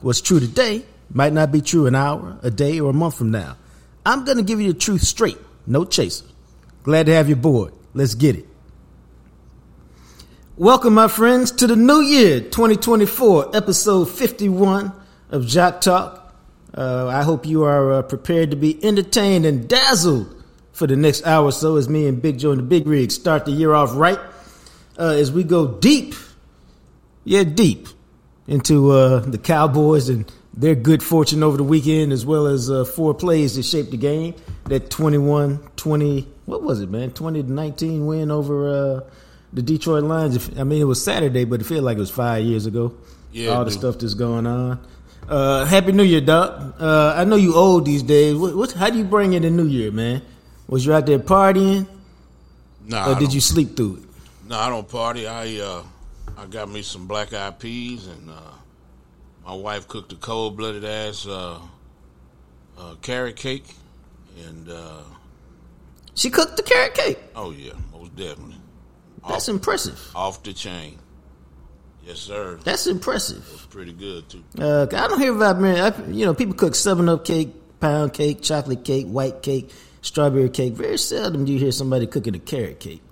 What's true today might not be true an hour, a day, or a month from now. I'm going to give you the truth straight, no chaser. Glad to have you aboard. Let's get it. Welcome, my friends, to the new year 2024, episode 51 of Jock Talk. Uh, I hope you are uh, prepared to be entertained and dazzled for the next hour or so as me and Big Joe and the Big Rig start the year off right uh, as we go deep, yeah, deep into uh, the Cowboys and their good fortune over the weekend, as well as uh, four plays that shaped the game. That 21 20, what was it, man? 20 to 19 win over uh, the Detroit Lions. I mean, it was Saturday, but it felt like it was five years ago. Yeah, All the dude. stuff that's going on. Uh, Happy New Year, Doc. Uh, I know you old these days. What, what, how do you bring in the New Year, man? Was you out there partying, Nah, or did you sleep through it? No, I don't party. I uh, I got me some black eyed peas, and uh, my wife cooked a cold blooded ass uh, uh, carrot cake, and uh, She cooked the carrot cake. oh yeah, most definitely That's off, impressive. off the chain. Yes, sir. That's impressive. Pretty good too. Uh, I don't hear about man. I, you know, people cook Seven Up cake, pound cake, chocolate cake, white cake, strawberry cake. Very seldom do you hear somebody cooking a carrot cake.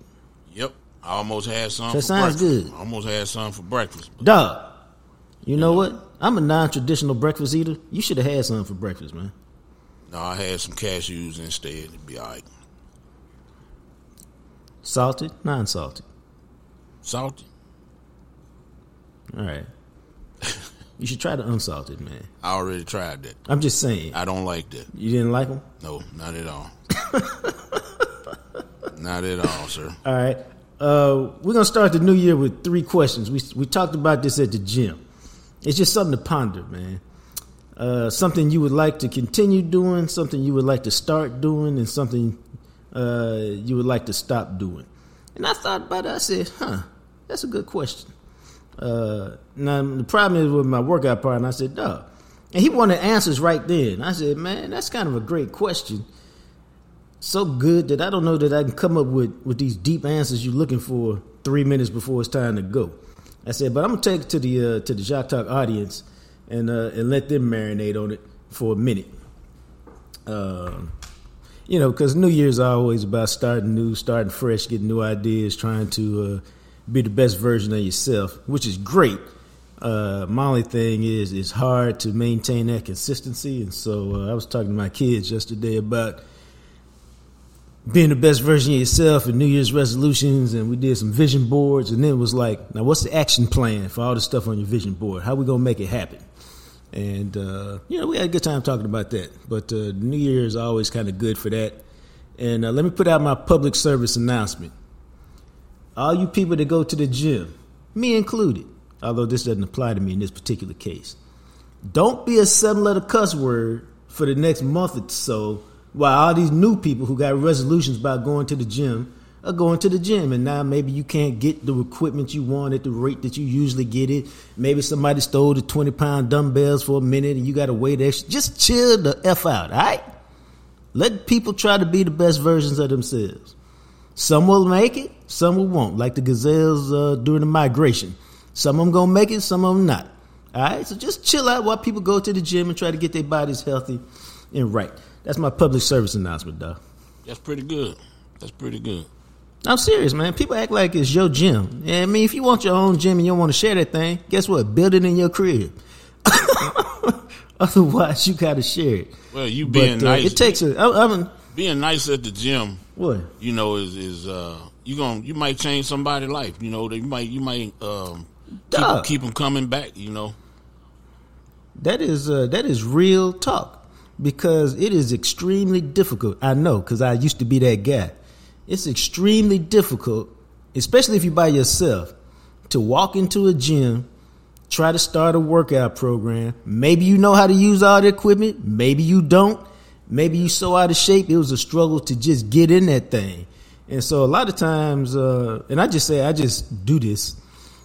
I almost had some. That for sounds breakfast. good. Almost had some for breakfast. Dog, you know what? I'm a non-traditional breakfast eater. You should have had some for breakfast, man. no, I had some cashews instead. It'd be all right. Salted, non-salted. Salty. All right. You should try the unsalted, man. I already tried that. I'm just saying. I don't like that. You didn't like them? No, not at all. not at all, sir. All right. Uh, we're gonna start the new year with three questions. We we talked about this at the gym. It's just something to ponder, man. Uh, something you would like to continue doing, something you would like to start doing, and something uh, you would like to stop doing. And I thought about it. I said, "Huh, that's a good question." Uh, now the problem is with my workout partner. I said, "Dog," and he wanted answers right then. I said, "Man, that's kind of a great question." So good that I don't know that I can come up with, with these deep answers you're looking for three minutes before it's time to go. I said, but I'm gonna take it to the uh, to the Jock Talk audience and uh, and let them marinate on it for a minute. Um, you know, because New Year's always about starting new, starting fresh, getting new ideas, trying to uh, be the best version of yourself, which is great. Uh, my only thing is, it's hard to maintain that consistency, and so uh, I was talking to my kids yesterday about being the best version of yourself and New Year's resolutions, and we did some vision boards, and then it was like, now what's the action plan for all the stuff on your vision board? How we gonna make it happen? And uh, you know, we had a good time talking about that. But uh, New Year is always kind of good for that. And uh, let me put out my public service announcement. All you people that go to the gym, me included, although this doesn't apply to me in this particular case, don't be a seven letter cuss word for the next month or so while all these new people who got resolutions about going to the gym are going to the gym and now maybe you can't get the equipment you want at the rate that you usually get it. Maybe somebody stole the 20 pound dumbbells for a minute and you got to wait extra. Just chill the F out, all right? Let people try to be the best versions of themselves. Some will make it, some will won't, like the gazelles uh, during the migration. Some of them gonna make it, some of them not. All right, so just chill out while people go to the gym and try to get their bodies healthy and right. That's my public service announcement, dog. That's pretty good. That's pretty good. I'm serious, man. People act like it's your gym. Yeah, I mean, if you want your own gym and you don't want to share that thing, guess what? Build it in your crib. Otherwise, you gotta share it. Well, you But being uh, nice. it takes a. I, I mean, being nice at the gym. what? You know, is is uh, you gonna you might change somebody's life. You know, you might you might um, keep, keep them coming back. You know, That is uh, that is real talk because it is extremely difficult. I know because I used to be that guy. It's extremely difficult, especially if you're by yourself, to walk into a gym Try to start a workout program. Maybe you know how to use all the equipment. Maybe you don't. Maybe you so out of shape it was a struggle to just get in that thing. And so a lot of times, uh, and I just say I just do this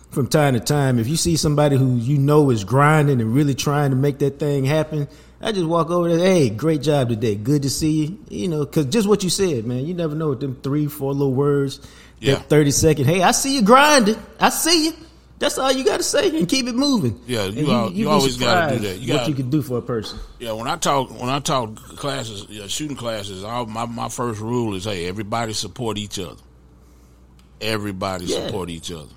from time to time. If you see somebody who you know is grinding and really trying to make that thing happen, I just walk over there. Hey, great job today. Good to see you. You know, because just what you said, man. You never know what them three, four little words. Yeah. That thirty second. Hey, I see you grinding. I see you. That's all you got to say and keep it moving. Yeah, you al- you be always gotta do that. You what gotta- you can do for a person. Yeah, when I talk when I talk classes, yeah, shooting classes, all, my my first rule is, hey, everybody support each other. Everybody Yeah. support each other,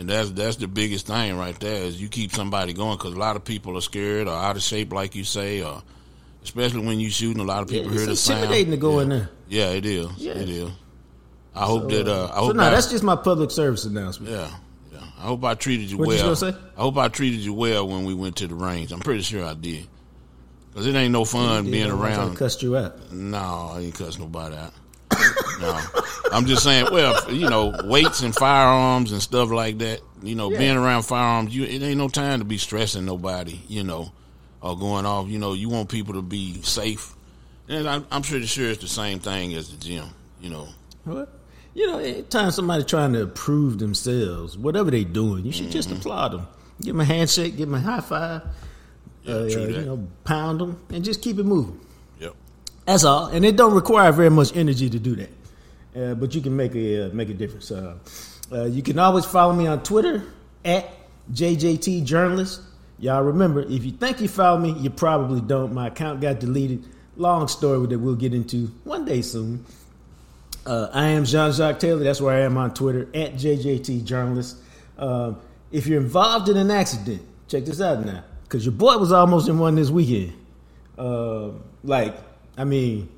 and that's that's the biggest thing right there. Is you keep somebody going because a lot of people are scared or out of shape, like you say, or especially when you're shooting. A lot of Yeah, people it's hear the sound. intimidating to go yeah. in there. Yeah, it is. Yeah. It is. I hope that uh, I So hope no, I- that's just my public service announcement. yeah, yeah. I hope I treated you What you well. gonna say? I hope I treated you well when we went to the range. I'm pretty sure I did. Cause it ain't no fun Yeah, being I around. cussed you out. No, I ain't cuss nobody out. No, I'm just saying. Well, you know, weights and firearms and stuff like that. You know, Yeah. being around firearms, you it ain't no time to be stressing nobody. You know, or going off. You know, you want people to be safe, and I'm, I'm pretty sure it's the same thing as the gym. You know, What? You know, anytime somebody trying to prove themselves, whatever they doing, you should Mm-hmm. just applaud them. Give them a handshake, give them a high five, Yeah, uh, uh, you know, pound them, and just keep it moving. That's all, and it don't require very much energy to do that. Uh, but you can make a uh, make a difference. Uh, uh, you can always follow me on Twitter at JJT Journalist. Y'all remember, if you think you follow me, you probably don't. My account got deleted. Long story that we'll get into one day soon. Uh, I am Jean Jacques Taylor. That's where I am on Twitter at JJT Journalist. Um, if you're involved in an accident, check this out now, because your boy was almost in one this weekend. Uh, like, I mean,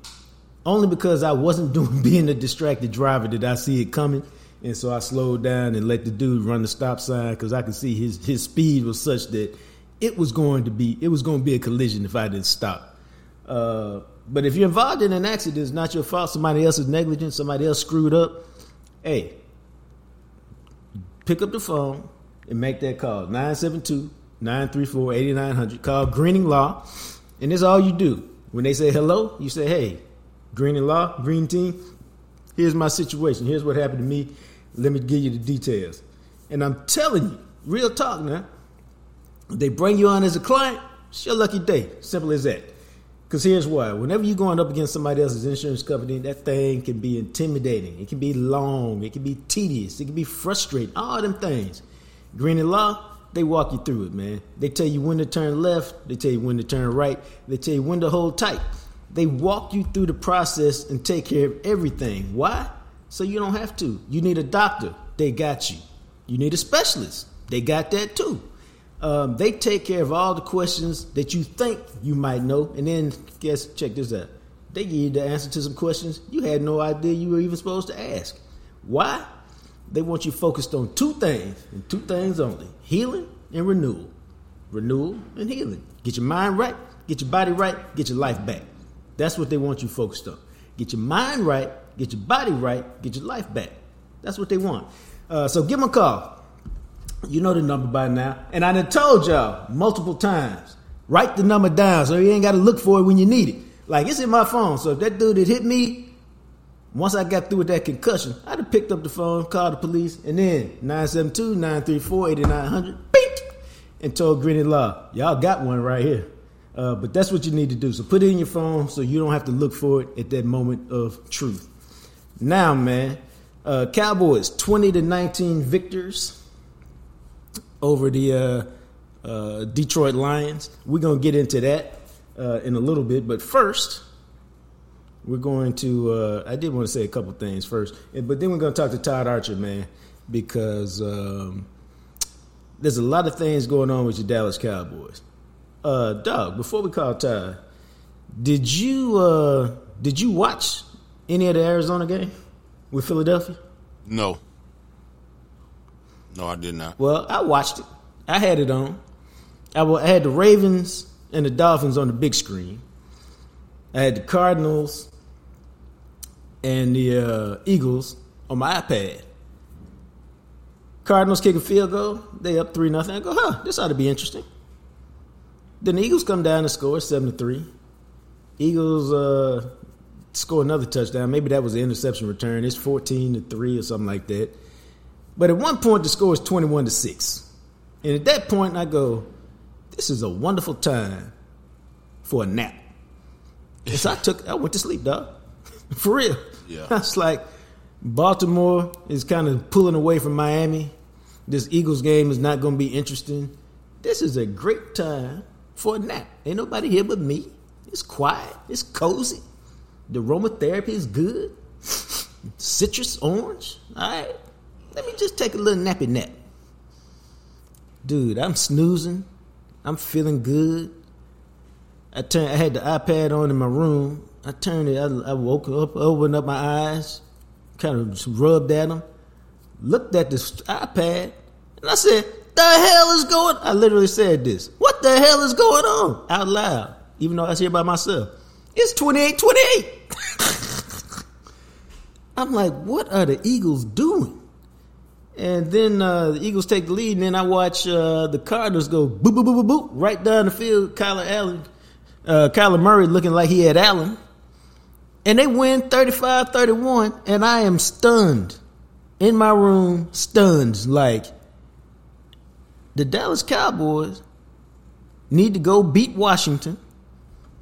only because I wasn't doing being a distracted driver did I see it coming, and so I slowed down and let the dude run the stop sign because I could see his his speed was such that it was going to be it was going to be a collision if I didn't stop. Uh, but if you're involved in an accident, it's not your fault. Somebody else is negligent. Somebody else screwed up. Hey, pick up the phone and make that call 972 934 8900. Call Greening Law, and that's all you do. When they say hello, you say, hey, Greening Law, Green Team, here's my situation. Here's what happened to me. Let me give you the details. And I'm telling you, real talk now, they bring you on as a client, it's your lucky day. Simple as that. Because here's why. Whenever you're going up against somebody else's insurance company, that thing can be intimidating. It can be long. It can be tedious. It can be frustrating. All them things. Green and Law, they walk you through it, man. They tell you when to turn left. They tell you when to turn right. They tell you when to hold tight. They walk you through the process and take care of everything. Why? So you don't have to. You need a doctor. They got you. You need a specialist. They got that too. Um, they take care of all the questions that you think you might know, and then guess check this out. They give you the answer to some questions you had no idea you were even supposed to ask. Why? They want you focused on two things and two things only: healing and renewal. Renewal and healing. Get your mind right, get your body right, get your life back. That's what they want you focused on. Get your mind right, get your body right, get your life back. That's what they want. Uh, so give them a call. You know the number by now. And I done told y'all multiple times. Write the number down so you ain't got to look for it when you need it. Like it's in my phone. So if that dude had hit me, once I got through with that concussion, I'd have picked up the phone, called the police, and then 972 934 8900, beep, and told Green Law, y'all got one right here. Uh, but that's what you need to do. So put it in your phone so you don't have to look for it at that moment of truth. Now, man, uh, Cowboys 20 to 19 victors over the uh, uh, Detroit Lions. We're going to get into that uh, in a little bit. But first, we're going to, uh, I did want to say a couple things first, but then we're going to talk to Todd Archer, man, because um, there's a lot of things going on with your Dallas Cowboys. Uh, Doug, before we call Todd, did you uh, did you watch any of the Arizona game with Philadelphia? No. No, I did not. Well, I watched it. I had it on. I had the Ravens and the Dolphins on the big screen. I had the Cardinals and the uh, Eagles on my iPad. Cardinals kick a field goal. They up three nothing. I go, huh, this ought to be interesting. Then the Eagles come down and score seven to three. Eagles uh, score another touchdown. Maybe that was the interception return. It's fourteen to three or something like that. But at one point, the score is twenty one to six, and at that point, I go, "This is a wonderful time for a nap." And so I took, I went to sleep, dog, for real. Yeah. Was like, Baltimore is kind of pulling away from Miami. This Eagles game is not going to be interesting. This is a great time for a nap. Ain't nobody here but me. It's quiet. It's cozy. The aromatherapy is good. Citrus orange. All right. Let me just take a little nappy nap. Dude, I'm snoozing. I'm feeling good. I turned. I had the iPad on in my room. I turned it. I, I woke up, opened up my eyes, kind of rubbed at them, looked at this iPad, and I said, "The hell is going?" I literally said this. What the hell is going on? Out loud, even though I was here by myself. It's 28-28. I'm like, what are the Eagles doing? And then uh, the Eagles take the lead, and then I watch uh, the Cardinals go boop boop boop boop boop right down the field. Kyler Allen, uh, Kyler Murray looking like he had Allen, and they win 35-31, and I am stunned in my room, stunned like the Dallas Cowboys need to go beat Washington,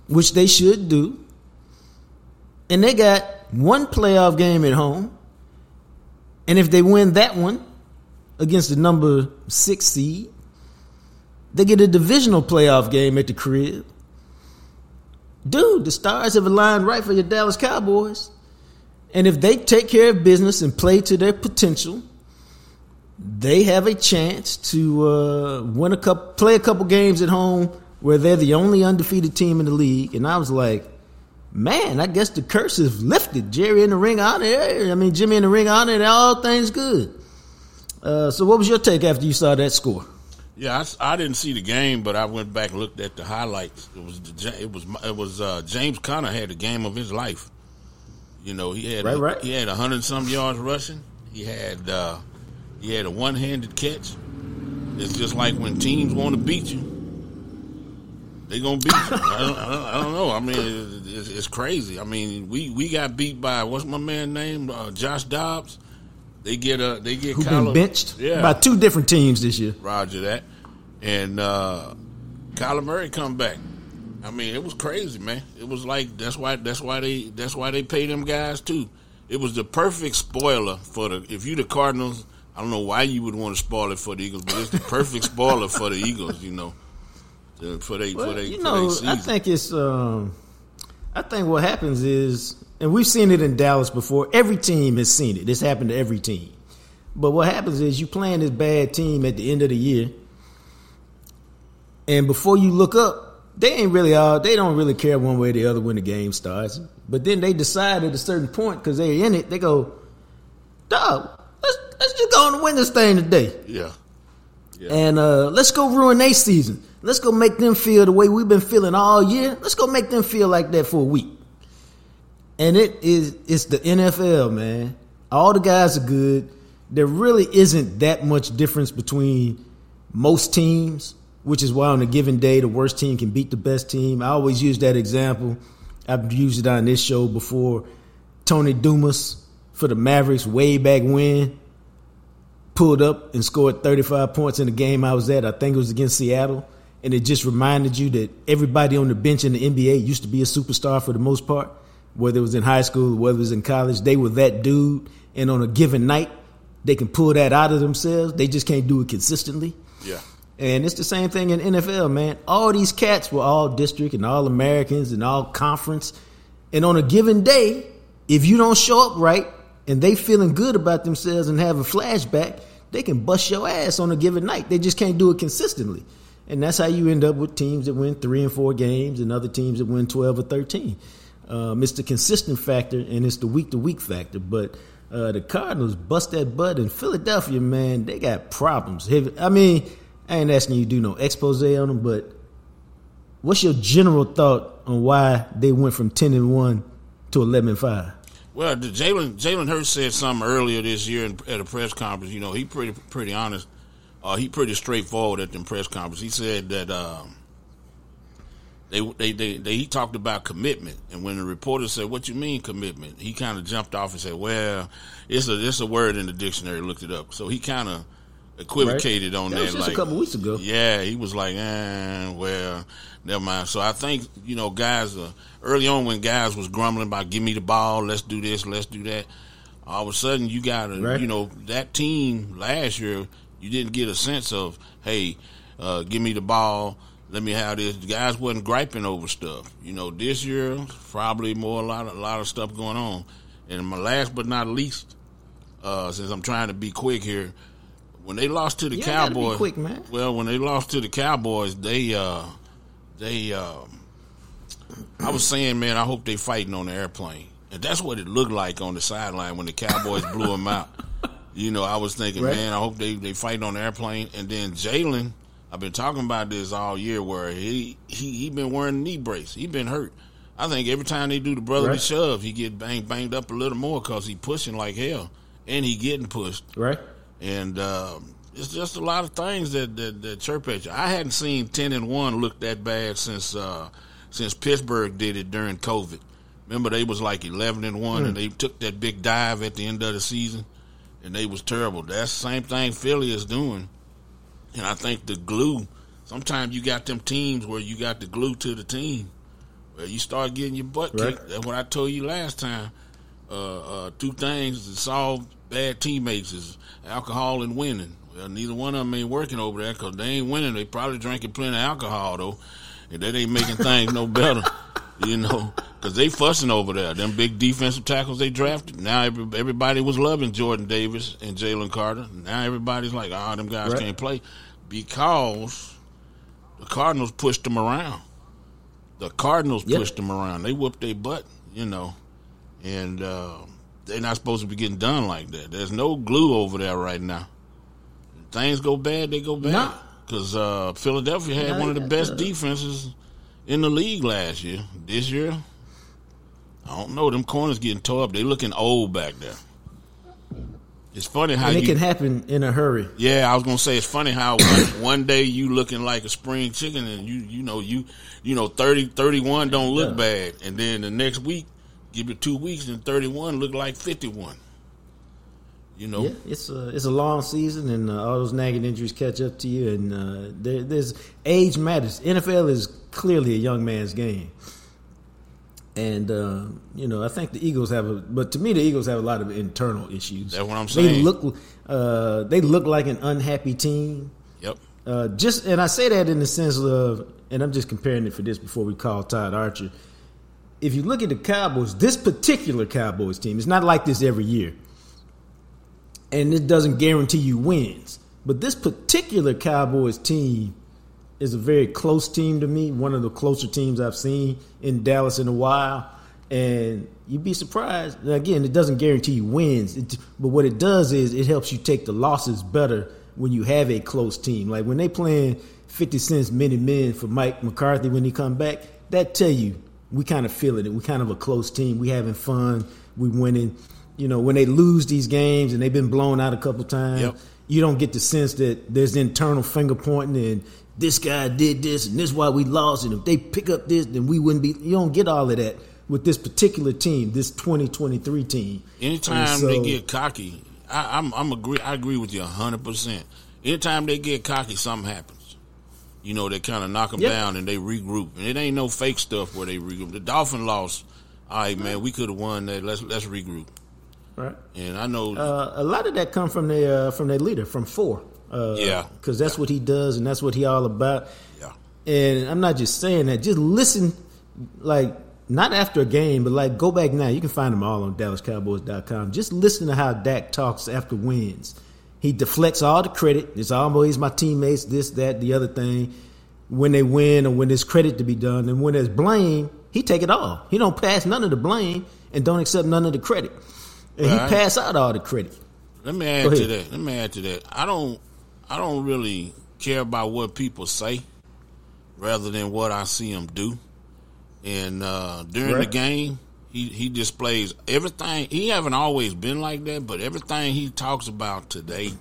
which they should do, and they got one playoff game at home. And if they win that one against the number six seed, they get a divisional playoff game at the crib. Dude, the stars have aligned right for your Dallas Cowboys. And if they take care of business and play to their potential, they have a chance to uh, win a couple, play a couple games at home where they're the only undefeated team in the league. And I was like, man, I guess the curse is lifted. Jerry in the ring on it. I mean, Jimmy in the ring on it. All things good. Uh, so, what was your take after you saw that score? Yeah, I, I, didn't see the game, but I went back and looked at the highlights. It was it was it was uh, James Conner had the game of his life. You know, he had right, a, right. he had a hundred some yards rushing. He had uh, he had a one handed catch. It's just like when teams want to beat you, they gonna beat you. I, don't, I, don't, I don't know. I mean, it's, it's, crazy. I mean, we, we got beat by what's my man name? Uh, Josh Dobbs. They get a they get Who Kyler, been benched yeah. by two different teams this year. Roger that, and uh, Kyler Murray come back. I mean, it was crazy, man. It was like that's why that's why they that's why they pay them guys too. It was the perfect spoiler for the if you the Cardinals. I don't know why you would want to spoil it for the Eagles, but it's the perfect spoiler for the Eagles. You know, for they well, for they you for know. I think it's. Um, I think what happens is, and we've seen it in Dallas before. Every team has seen it. This happened to every team. But what happens is you playing this bad team at the end of the year, and before you look up, they ain't really all. They don't really care one way or the other when the game starts. But then they decide at a certain point because they're in it. They go, dog, let's let's just go on and win this thing today. Yeah. yeah. And uh, let's go ruin their season. Let's go make them feel the way we've been feeling all year. Let's go make them feel like that for a week. And it is it's the NFL, man. All the guys are good. There really isn't that much difference between most teams, which is why on a given day the worst team can beat the best team. I always use that example. I've used it on this show before. Tony Dumas for the Mavericks way back when pulled up and scored 35 points in the game I was at. I think it was against Seattle and it just reminded you that everybody on the bench in the NBA used to be a superstar for the most part, whether it was in high school, whether it was in college. They were that dude, and on a given night, they can pull that out of themselves. They just can't do it consistently. Yeah. And it's the same thing in NFL, man. All these cats were all district and all Americans and all conference. And on a given day, if you don't show up right and they feeling good about themselves and have a flashback, they can bust your ass on a given night. They just can't do it consistently. And that's how you end up with teams that win three and four games and other teams that win 12 or 13. Um, it's the consistent factor and it's the week to week factor. But uh, the Cardinals bust that butt in Philadelphia, man. They got problems. I mean, I ain't asking you to do no expose on them, but what's your general thought on why they went from 10 and 1 to 11 and 5? Well, Jalen Jalen Hurts said something earlier this year in, at a press conference. You know, he pretty pretty honest. Uh, he pretty straightforward at the press conference. He said that um, they, they they they he talked about commitment, and when the reporter said, "What you mean commitment?" he kind of jumped off and said, "Well, it's a it's a word in the dictionary." Looked it up, so he kind of equivocated right. on that. that. Was just like, a couple weeks ago. Yeah, he was like, eh, well, never mind. So I think you know, guys, uh, early on when guys was grumbling about, "Give me the ball, let's do this, let's do that," all of a sudden you got to, right. you know, that team last year, you didn't get a sense of, hey, uh, give me the ball. Let me have this. The guys wasn't griping over stuff. You know, this year probably more a lot of a lot of stuff going on. And my last but not least, uh, since I'm trying to be quick here, when they lost to the you Cowboys, quick man. Well, when they lost to the Cowboys, they uh, they uh, I was saying, man, I hope they fighting on the airplane, and that's what it looked like on the sideline when the Cowboys blew them out. You know, I was thinking, right. man, I hope they they fighting on the airplane, and then Jalen. I've been talking about this all year, where he he he been wearing knee brace. He been hurt. I think every time they do the brotherly right. shove, he get banged banged up a little more because he pushing like hell, and he getting pushed. Right and uh, it's just a lot of things that, that, that chirp at you. I hadn't seen ten and one look that bad since uh, since Pittsburgh did it during COVID. Remember, they was like eleven and one, mm. and they took that big dive at the end of the season, and they was terrible. That's the same thing Philly is doing, and I think the glue. Sometimes you got them teams where you got the glue to the team, where you start getting your butt right. kicked. That's what I told you last time. Uh, uh, two things to solve bad teammates is alcohol and winning. Well, neither one of them ain't working over there because they ain't winning. They probably drinking plenty of alcohol though, and that ain't making things no better. You know, because they fussing over there. Them big defensive tackles they drafted. Now every, everybody was loving Jordan Davis and Jalen Carter. Now everybody's like, ah, oh, them guys right. can't play because the Cardinals pushed them around. The Cardinals yep. pushed them around. They whooped their butt, you know, and. Uh, they're not supposed to be getting done like that. There's no glue over there right now. things go bad, they go bad. Because uh, Philadelphia had one of the best defenses in the league last year. This year, I don't know. Them corners getting tore up. They looking old back there. It's funny how and it you, can happen in a hurry. Yeah, I was gonna say it's funny how one, one, day you looking like a spring chicken and you you know you you know 30, 31 don't look yeah. bad, and then the next week Give it two weeks and 31 look like 51. You know, yeah, it's a it's a long season, and uh, all those nagging injuries catch up to you. And uh, there, there's age matters. NFL is clearly a young man's game, and uh, you know I think the Eagles have a. But to me, the Eagles have a lot of internal issues. That's what I'm saying. They look uh, they look like an unhappy team. Yep. Uh, just and I say that in the sense of, and I'm just comparing it for this before we call Todd Archer if you look at the Cowboys, this particular Cowboys team, it's not like this every year. And it doesn't guarantee you wins. But this particular Cowboys team is a very close team to me, one of the closer teams I've seen in Dallas in a while. And you'd be surprised. Again, it doesn't guarantee you wins, it, but what it does is it helps you take the losses better when you have a close team. Like when they playing 50 cents many men for Mike McCarthy when he come back, that tell you we kind of feel it. We kind of a close team. We having fun. We winning. You know, when they lose these games and they've been blown out a couple times, yep. you don't get the sense that there's internal finger pointing and this guy did this and this is why we lost. And if they pick up this, then we wouldn't be. You don't get all of that with this particular team, this 2023 team. Anytime so, they get cocky, I, I'm, I'm agree. I agree with you 100. percent Anytime they get cocky, something happens you know, they kind of knock them yep. down and they regroup. And it ain't no fake stuff where they regroup. The Dolphin lost. All right, man, we could have won that. Let's let's regroup. Right. And I know uh, a lot of that come from their uh, from their leader from four. Uh, yeah. Because that's yeah. what he does and that's what he all about. Yeah. And I'm not just saying that. Just listen, like not after a game, but like go back now. You can find them all on DallasCowboys.com. Just listen to how Dak talks after wins he deflects all the credit. It's always my teammates, this, that, the other thing. When they win or when there's credit to be done, and when there's blame, he take it all. He don't pass none of the blame and don't accept none of the credit. And right. he pass out all the credit. Let me add to that. Let me add to that. I don't I don't really care about what people say rather than what I see them do. And uh, during right. the game, he he displays everything. He haven't always been like that, but everything he talks about today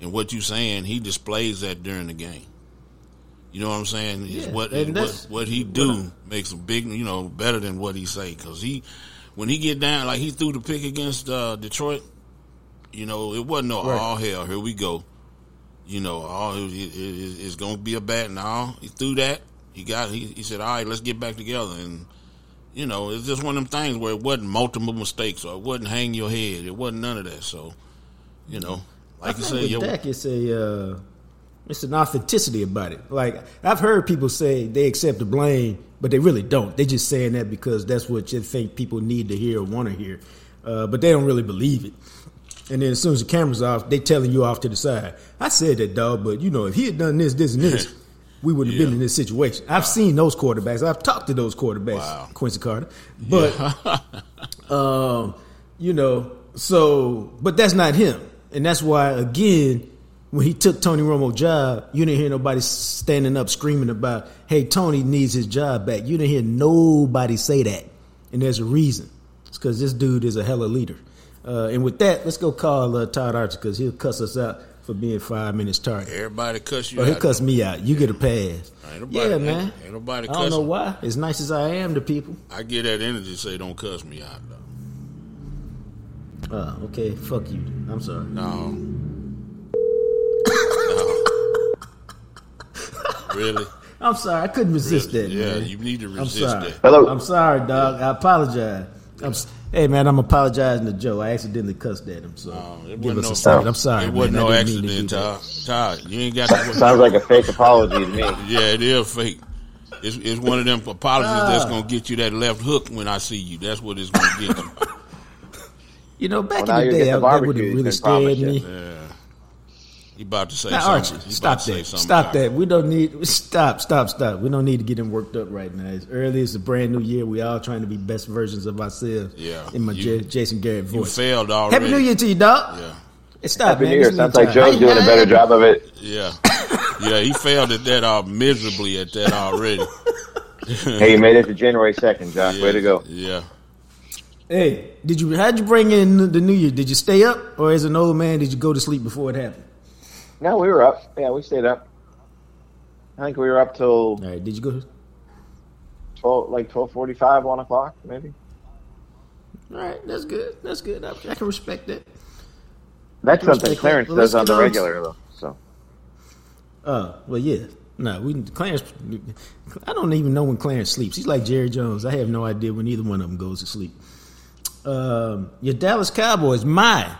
and what you saying, he displays that during the game. You know what I'm saying? Is Yeah, what, what what he do makes a big, you know, better than what he say because he when he get down like he threw the pick against uh, Detroit. You know, it wasn't no Right. all hell. Here we go. You know, all it, it, it, it's going to be a bat now. He threw that. He got. He, he said, "All right, let's get back together." And you know, it's just one of them things where it wasn't multiple mistakes or it wasn't hang your head. It wasn't none of that. So, you know, I like you think said, with your, Dak, it's a uh, it's an authenticity about it. Like I've heard people say they accept the blame, but they really don't. They are just saying that because that's what you think people need to hear or want to hear, uh, but they don't really believe it. And then as soon as the camera's off, they telling you off to the side. I said that, dog, but you know, if he had done this, this, and this, we wouldn't have been in this situation. I've seen those quarterbacks. I've talked to those quarterbacks, Wow. Quincy Carter, but um, you know, so but that's not him, and that's why again, when he took Tony Romo's job, you didn't hear nobody standing up screaming about, "Hey, Tony needs his job back." You didn't hear nobody say that, and there's a reason. It's because this dude is a hella leader. Uh, and with that, let's go call uh, Todd Archer because he'll cuss us out for being five minutes target. everybody cuss you Or he out. cuss me out. You get a pass. Ain't nobody- Yeah, man. ain't nobody I don't know cussing. why. As nice as I am to people. I get that energy. Say, don't cuss me out. Though. Oh, okay. Fuck you. I'm sorry. No. no. Really? I'm sorry. I couldn't resist Really? that, Yeah, man. you need to I'm resist sorry. that. Hello. I'm sorry, dog. I apologize. I'm, s- hey, man, I'm apologizing to Joe. I accidentally cussed at him, so No, give us no- a second. I'm sorry, It man. wasn't I no didn't mean to accident, do that. Todd. Todd, you ain't got to. Sounds like a fake apology to me. Yeah, it is fake. It's, it's one of them apologies Ah. that's gonna get you that left hook when I see you. That's what it's gonna get you. You know, back Well, in the day, the I- that would have really scared me. Yeah. You about to say Now, something? Archie, You stop that. something, Stop Todd. that. We don't need. Stop, stop, stop. We don't need to get him worked up right now. It's early. It's a brand new year. We all trying to be best versions of ourselves. Yeah. In my You- J- Jason Garrett You voice. failed already. Happy New Year to you, dog. Yeah, Hey, stop, Happy man. New Year. It's Sounds me like time. Joe's doing a better job of it. yeah, yeah. He failed at that uh, miserably at that already. Hey, you made it to January 2nd, Josh. Way to go. Yeah. Hey, did you? How'd you bring in the New Year? Did you stay up, or as an old man, did you go to sleep before it happened? No, we were up. Yeah, we stayed up. I think we were up till All right. Did you go? 12, like 1245, 1 o'clock, maybe. All right. That's good. That's good. I, I can respect that. That's something that. Clarence Well, does on the regular, though. So Uh, well, yeah. No, we Clarence. I don't even know when Clarence sleeps. He's like Jerry Jones. I have no idea when either one of them goes to sleep. Um, your Dallas Cowboys, my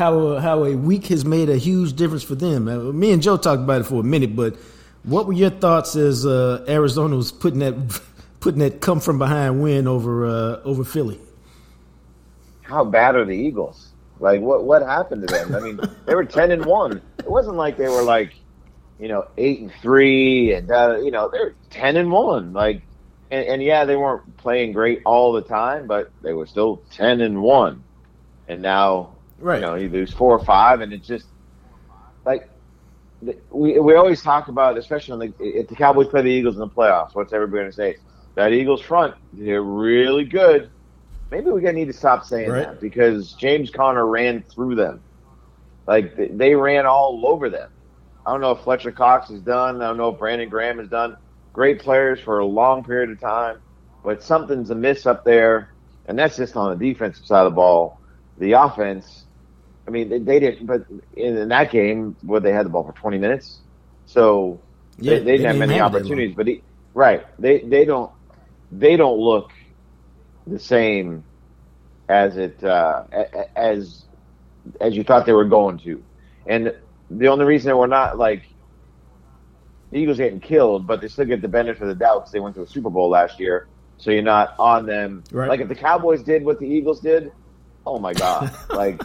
how how a week has made a huge difference for them. Me and Joe talked about it for a minute, but what were your thoughts as uh, Arizona was putting that putting that come from behind win over uh, over Philly? how bad are the Eagles? Like, what what happened to them? I mean, they were 10 and 1. It wasn't like they were like, you know, 8 and 3 and, uh, you know, they're 10 and 1. Like, and, and yeah, they weren't playing great all the time, but they were still 10 and 1. And now, Right. you know, you lose four or five, and it's just like we we always talk about, especially when the, if the Cowboys play the Eagles in the playoffs. What's everybody going to say? That Eagles front, they're really good. Maybe we're going to need to stop saying Right. that because James Conner ran through them. Like th- they ran all over them. I don't know if Fletcher Cox is done. I don't know if Brandon Graham is done. Great players for a long period of time, but something's amiss up there, and that's just on the defensive side of the ball. The offense, I mean, they, they didn't. But in, in that game, where they had the ball for 20 minutes, so Yeah, they, they didn't have many have it that long. opportunities. But he, right, they they don't they don't look the same as it uh, as as you thought they were going to. And the only reason they we're not like the Eagles getting killed, but they still get the benefit of the doubt because they went to a Super Bowl last year. So you're not on them. Right. Like if the Cowboys did what the Eagles did, oh my god! like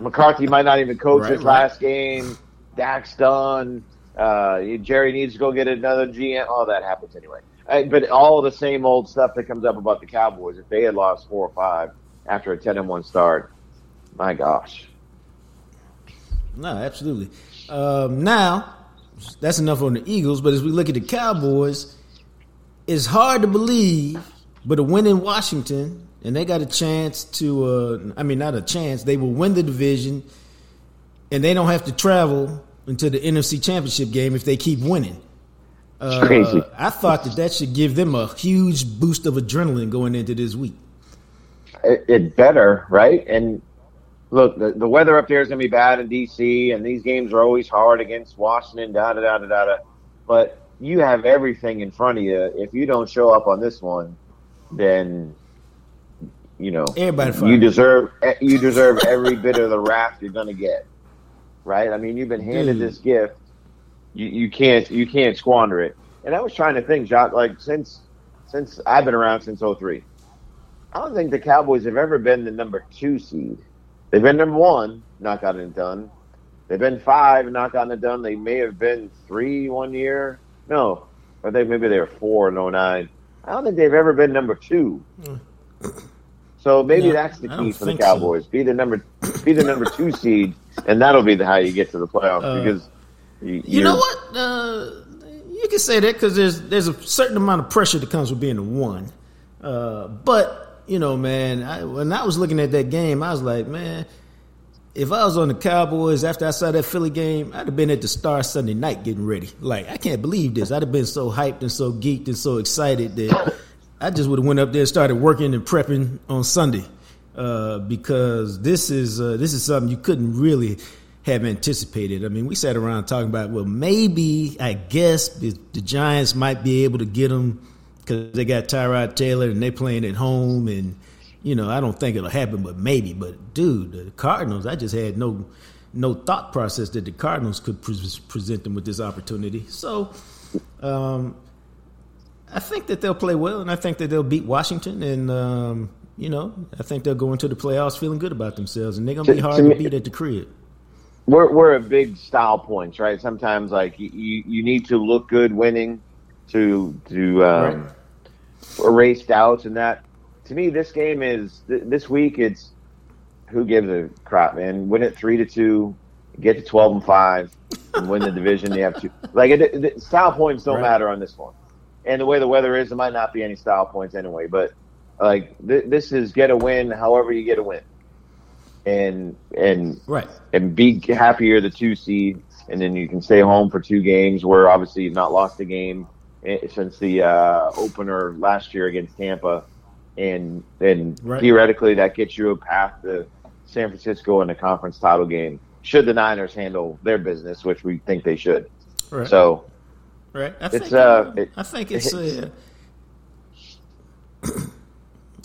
McCarthy might not even coach Right, his right. last game. Dak's done. Uh, Jerry needs to go get another GM. All that happens anyway. Uh, but all the same old stuff that comes up about the Cowboys. If they had lost four or five after a ten and one start, my gosh. No, absolutely. Um, now, that's enough on the Eagles, but as we look at the Cowboys, it's hard to believe But a win in Washington, and they got a chance to. Uh, I mean, not a chance. They will win the division, and they don't have to travel into the NFC Championship game if they keep winning. Uh, crazy. I thought that that should give them a huge boost of adrenaline going into this week. It, it better, right? And look, the, the weather up there is going to be bad in D.C., and these games are always hard against Washington, da da da da da. But you have everything in front of you. If you don't show up on this one, then you know Everybody you deserve eh, you deserve every bit of the wrath you're going to get. Right? I mean, you've been handed Dude. this gift. You, you can't you can't squander it. And I was trying to think, Jacques, like since since I've been around since 03, I don't think the Cowboys have ever been the number two seed. They've been number one, not gotten it done. They've been five, not gotten it done. They may have been three one year. No, I think maybe they were four in 09. I don't think they've ever been number two. Hmm. So maybe that's the key for the Cowboys. So. Be the number, be the number two seed, and that'll be the how you get to the playoffs. Uh, because you, you know what, uh, you can say that because there's there's a certain amount of pressure that comes with being the one. Uh, but you know, man, I, when I was looking at that game, I was like, man, if I was on the Cowboys after I saw that Philly game, I'd have been at the Star Sunday night getting ready. Like, I can't believe this. I'd have been so hyped and so geeked and so excited that I just would have went up there and started working and prepping on Sunday. Uh, because this is uh, this is something you couldn't really have anticipated. I mean, we sat around talking about, well, maybe I guess the, Giants might be able to get them because they got Tyrod Taylor and they playing at home, and you know I don't think it'll happen, but maybe. But dude, the Cardinals, I just had no no thought process that the Cardinals could pre- present them with this opportunity. So. Um, I think that they'll play well, and I think that they'll beat Washington, and um, you know, I think they'll go into the playoffs feeling good about themselves, and they're gonna be hard to, to beat at the crib. We're we're a big style points, right? Sometimes like you you need to look good winning to to um, right. erase doubts and that. To me, this game is th- this week. It's who gives a crap, man. Win it three to two, get to twelve and five, and win the division. You have to like it, it, style points don't right. matter on this one. And the way the weather is, there might not be any style points anyway. But like th- this is get a win, however you get a win, and and right and be happier the two seed, and then you can stay home for two games where obviously you've not lost a game Eh, since the uh, opener last year against Tampa, and and right. theoretically that gets you a path to San Francisco in the conference title game. Should the Niners handle their business, which we think they should. Right. So, right. I it's think, uh, it, I think it's uh,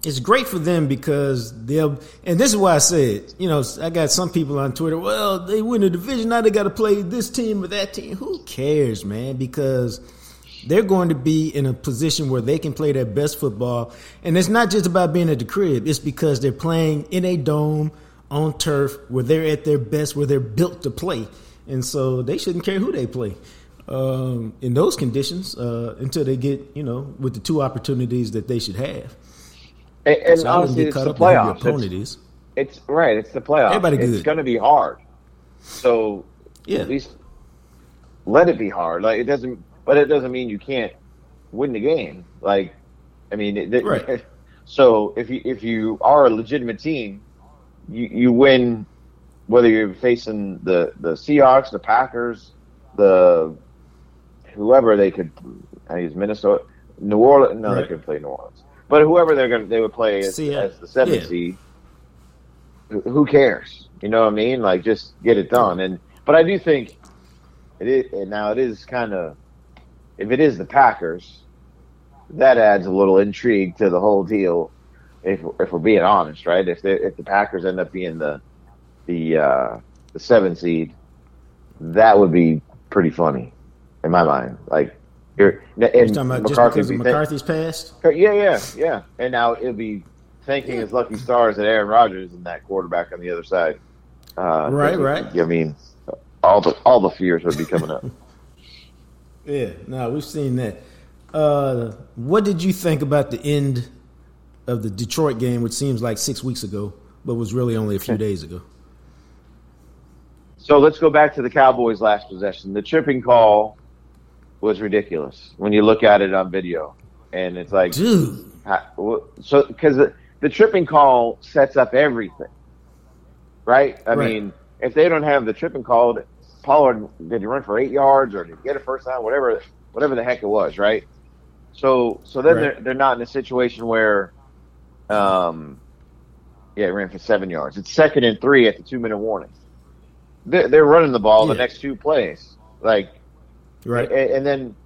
it's great for them because they'll. And this is why I said, you know, I got some people on Twitter. Well, they win the division now. They got to play this team or that team. Who cares, man? Because they're going to be in a position where they can play their best football. And it's not just about being at the crib, it's because they're playing in a dome on turf where they're at their best, where they're built to play. And so they shouldn't care who they play um, in those conditions uh, until they get, you know, with the two opportunities that they should have. And, and so honestly, it's the playoffs. It's, it's, right. It's the playoffs. Everybody good. It's going to be hard. So yeah. at least let it be hard. Like it doesn't but it doesn't mean you can't win the game. Like, I mean, it, right. so if you if you are a legitimate team, you you win whether you're facing the the Seahawks, the Packers, the whoever they could. I use Minnesota, New Orleans. No, right. they could play New Orleans, but whoever they're going to they would play as, as the seventh yeah. seed. Who cares? You know what I mean? Like, just get it done. And but I do think it is now. It is kind of if it is the Packers, that adds a little intrigue to the whole deal. If if we're being honest, right? If they, if the Packers end up being the the uh, the seven seed, that would be pretty funny in my mind. Like you're, and you're talking about McCarthy just because McCarthy's past. Yeah, yeah, yeah. And now it'll be thanking his lucky stars that Aaron Rodgers and that quarterback on the other side. Uh, right, right. I mean, all the all the fears would be coming up. Yeah, no, we've seen that. Uh, what did you think about the end of the Detroit game, which seems like six weeks ago, but was really only a few days ago? So let's go back to the Cowboys' last possession. The tripping call was ridiculous when you look at it on video, and it's like, dude, So because the, the tripping call sets up everything, right? I Right. mean, if they don't have the tripping call, Pollard did he run for eight yards or did he get a first down? Whatever, whatever the heck it was, right? So so then Right. they're they're not in a situation where, um, yeah, he ran for seven yards. It's second and three at the two minute warning. They're, they're running the ball the next two plays, like Right. and, and then,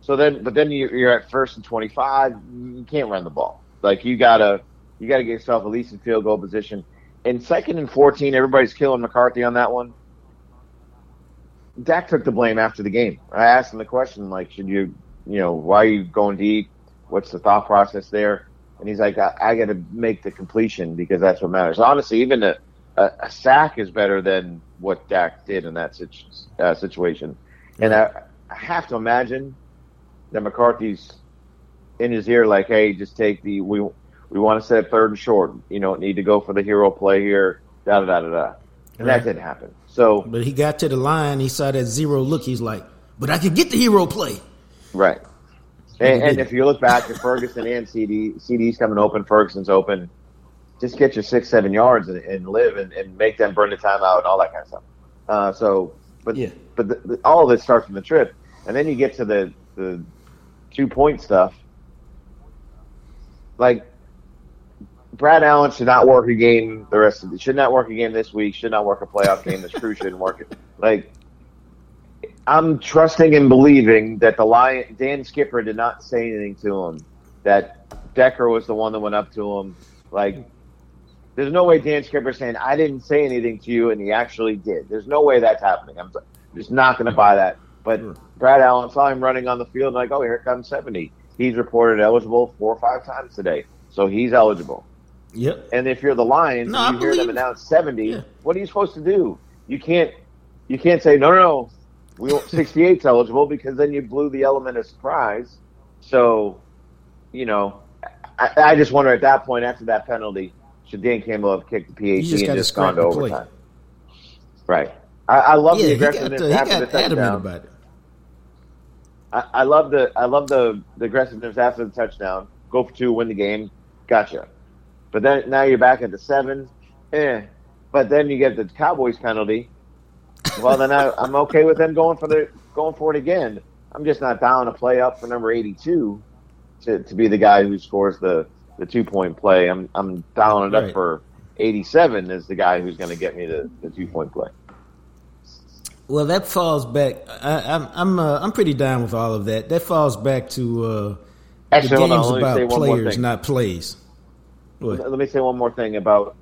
so then, but then you- you're at first and 25. You can't run the ball. Like you gotta, you gotta get yourself at least in field goal position. In second and 14, everybody's killing McCarthy on that one. Dak took the blame after the game. I asked him the question, like, should you, you know, why are you going deep? What's the thought process there? And he's like, I, I got to make the completion because that's what matters. Honestly, even a, a, a sack is better than what Dak did in that situ, uh, situation. And I, I have to imagine that McCarthy's in his ear, like, "Hey, just take the we we want to set up third and short. You don't need to go for the hero play here." Da da da da da. And Right. that didn't happen. So But he got to the line. He saw that zero look. He's like, "But I can get the hero play." right. And And, he and did. if you look back at Ferguson and CeeDee, CeeDee's coming open, Ferguson's open. Just get your six, seven yards and, and live and, and make them burn the timeout and all that kind of stuff. Uh, so, but Yeah. but the, the, all of it starts from the trip, and then you get to the the two point stuff. Like Brad Allen should not work a game the rest of the should not work a game this week. Should not work a playoff game. This crew shouldn't work it. Like I'm trusting and believing that the Lion Dan Skipper did not say anything to him. That Decker was the one that went up to him. Like there's no way Dan Skipper saying I didn't say anything to you and he actually did. There's no way that's happening. I'm just not going to buy that. But Sure. Brad Allen saw him running on the field like, oh, here comes 70. He's reported eligible four or five times today, so he's eligible. Yep. And if you're the Lions, No, I and you hear them announce 70. Yeah. What are you supposed to do? You can't. You can't say no, no, no. We want 68's eligible because then you blew the element of surprise. So, you know, I, I just wonder at that point after that penalty, should Dan Campbell have kicked the PAT just and just gone to the play. overtime? Right. I, I love yeah, the he got, aggressiveness the, he after got the touchdown. about it. I, I love the I love the, the aggressiveness after the touchdown. Go for two, win the game. Gotcha. But then now you're back at the seven. Eh. But then you get the Cowboys penalty. Well, then I, I'm okay with them going for the going for it again. I'm just not down to play up for number 82 to, to be the guy who scores the, the two point play. I'm I'm dialing it up for 87 as the guy who's going to get me the, the two point play. Well, that falls back. I, I'm I'm uh, I'm pretty down with all of that. That falls back to uh, the Actually, hold game's on. Let me say about players, not plays. What? Let me say one more thing about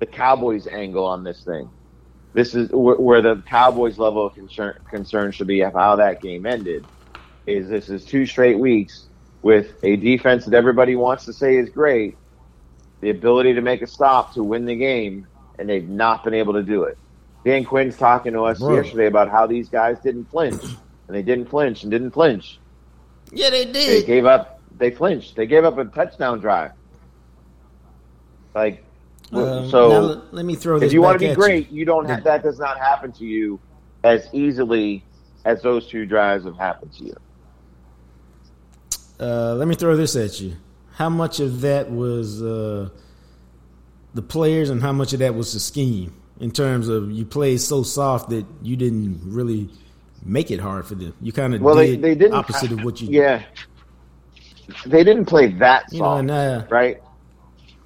the Cowboys' angle on this thing. This is where, where the Cowboys' level of concern, concern should be of how that game ended. Is this is two straight weeks with a defense that everybody wants to say is great, the ability to make a stop to win the game, and they've not been able to do it. Dan Quinn's talking to us Bro. yesterday about how these guys didn't flinch, and they didn't flinch and didn't flinch. Yeah, they did. They gave up. They flinched. They gave up a touchdown drive. Like Um, so. now let, let me throw this. if you want to be great, you, don't have that does not happen to you as easily as those two drives have happened to you. Uh, let me throw this at you. How much of that was uh, the players, and how much of that was the scheme? In terms of you played so soft that you didn't really make it hard for them. You kind of Well, they, did they didn't opposite of what you. Yeah, they didn't play that You know, soft, and uh, right?